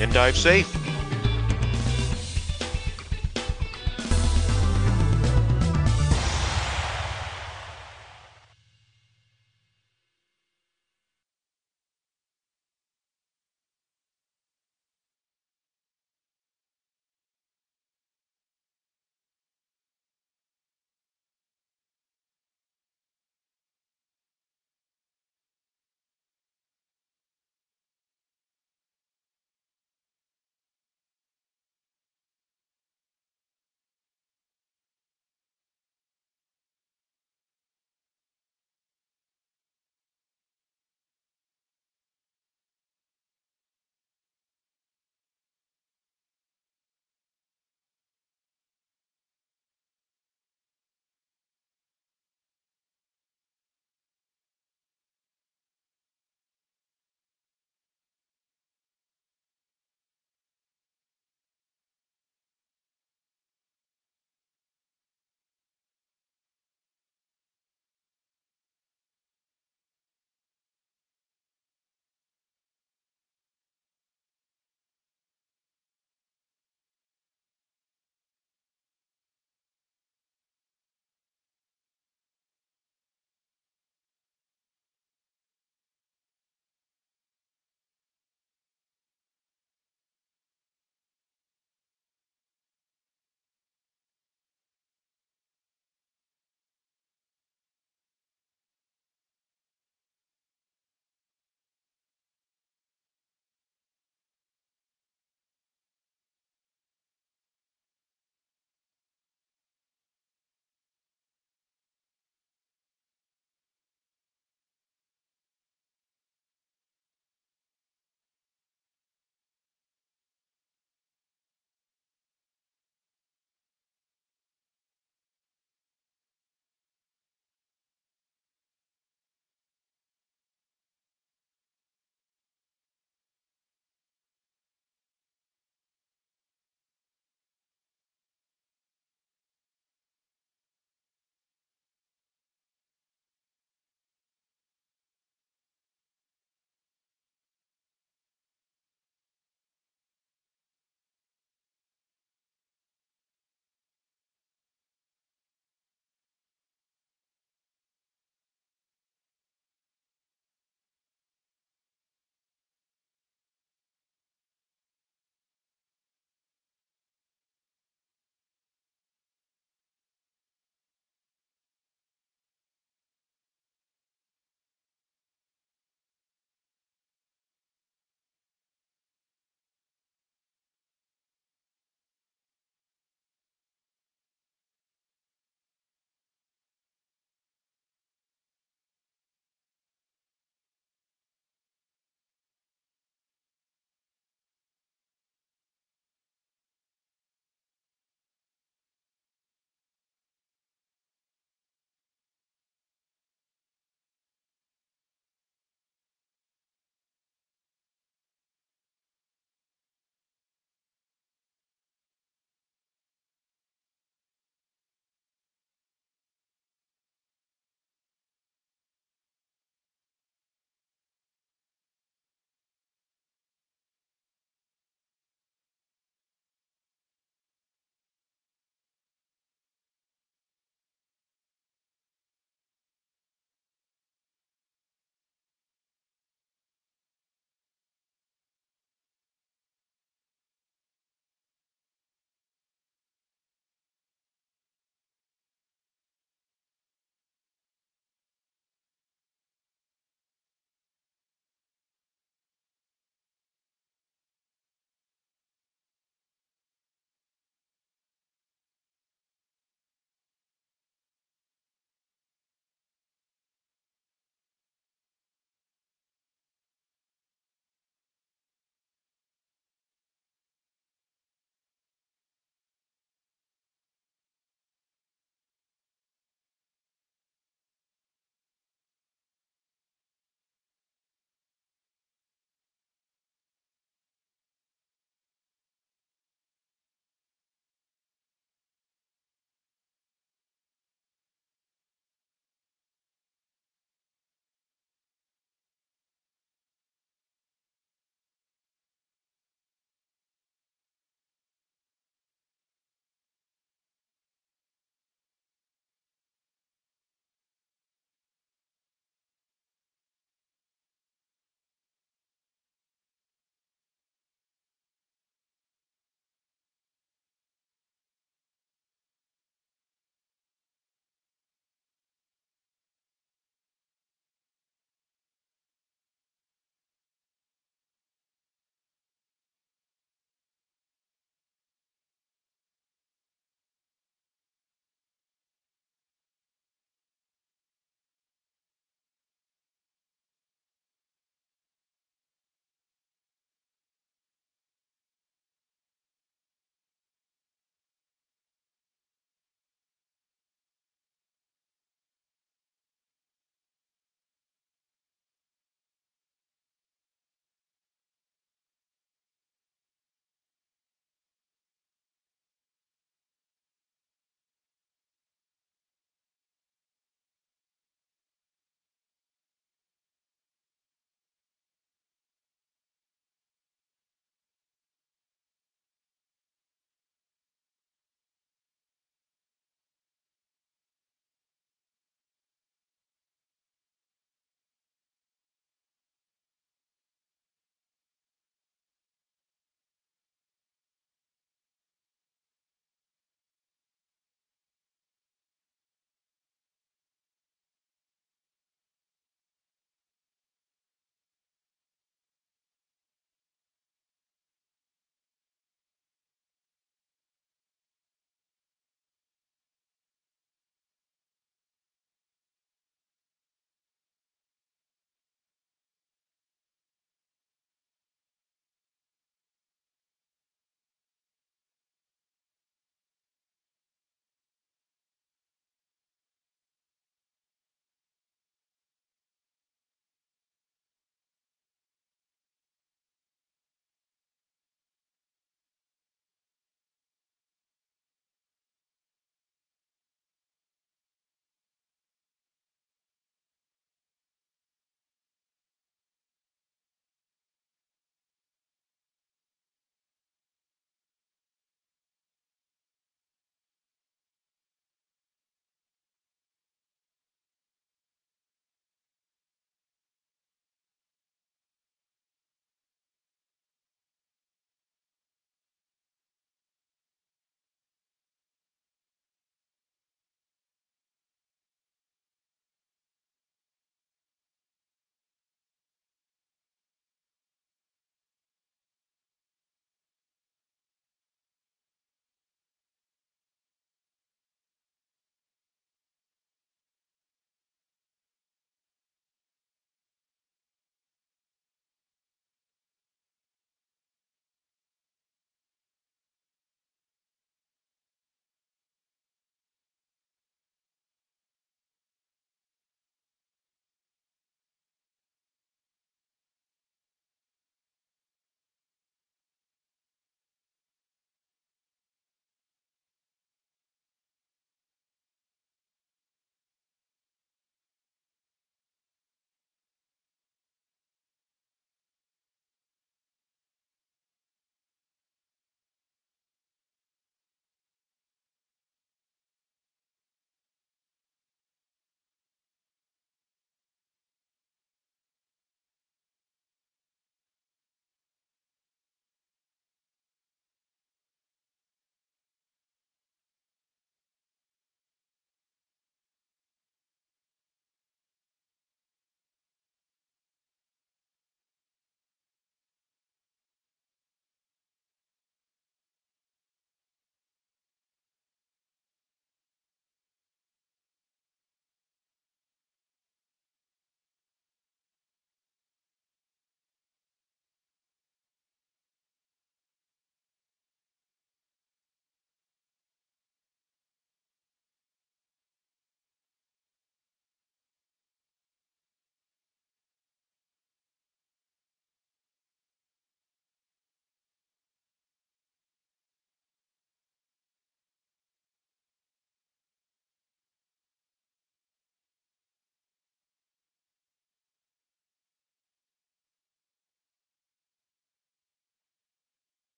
S3: And dive safe.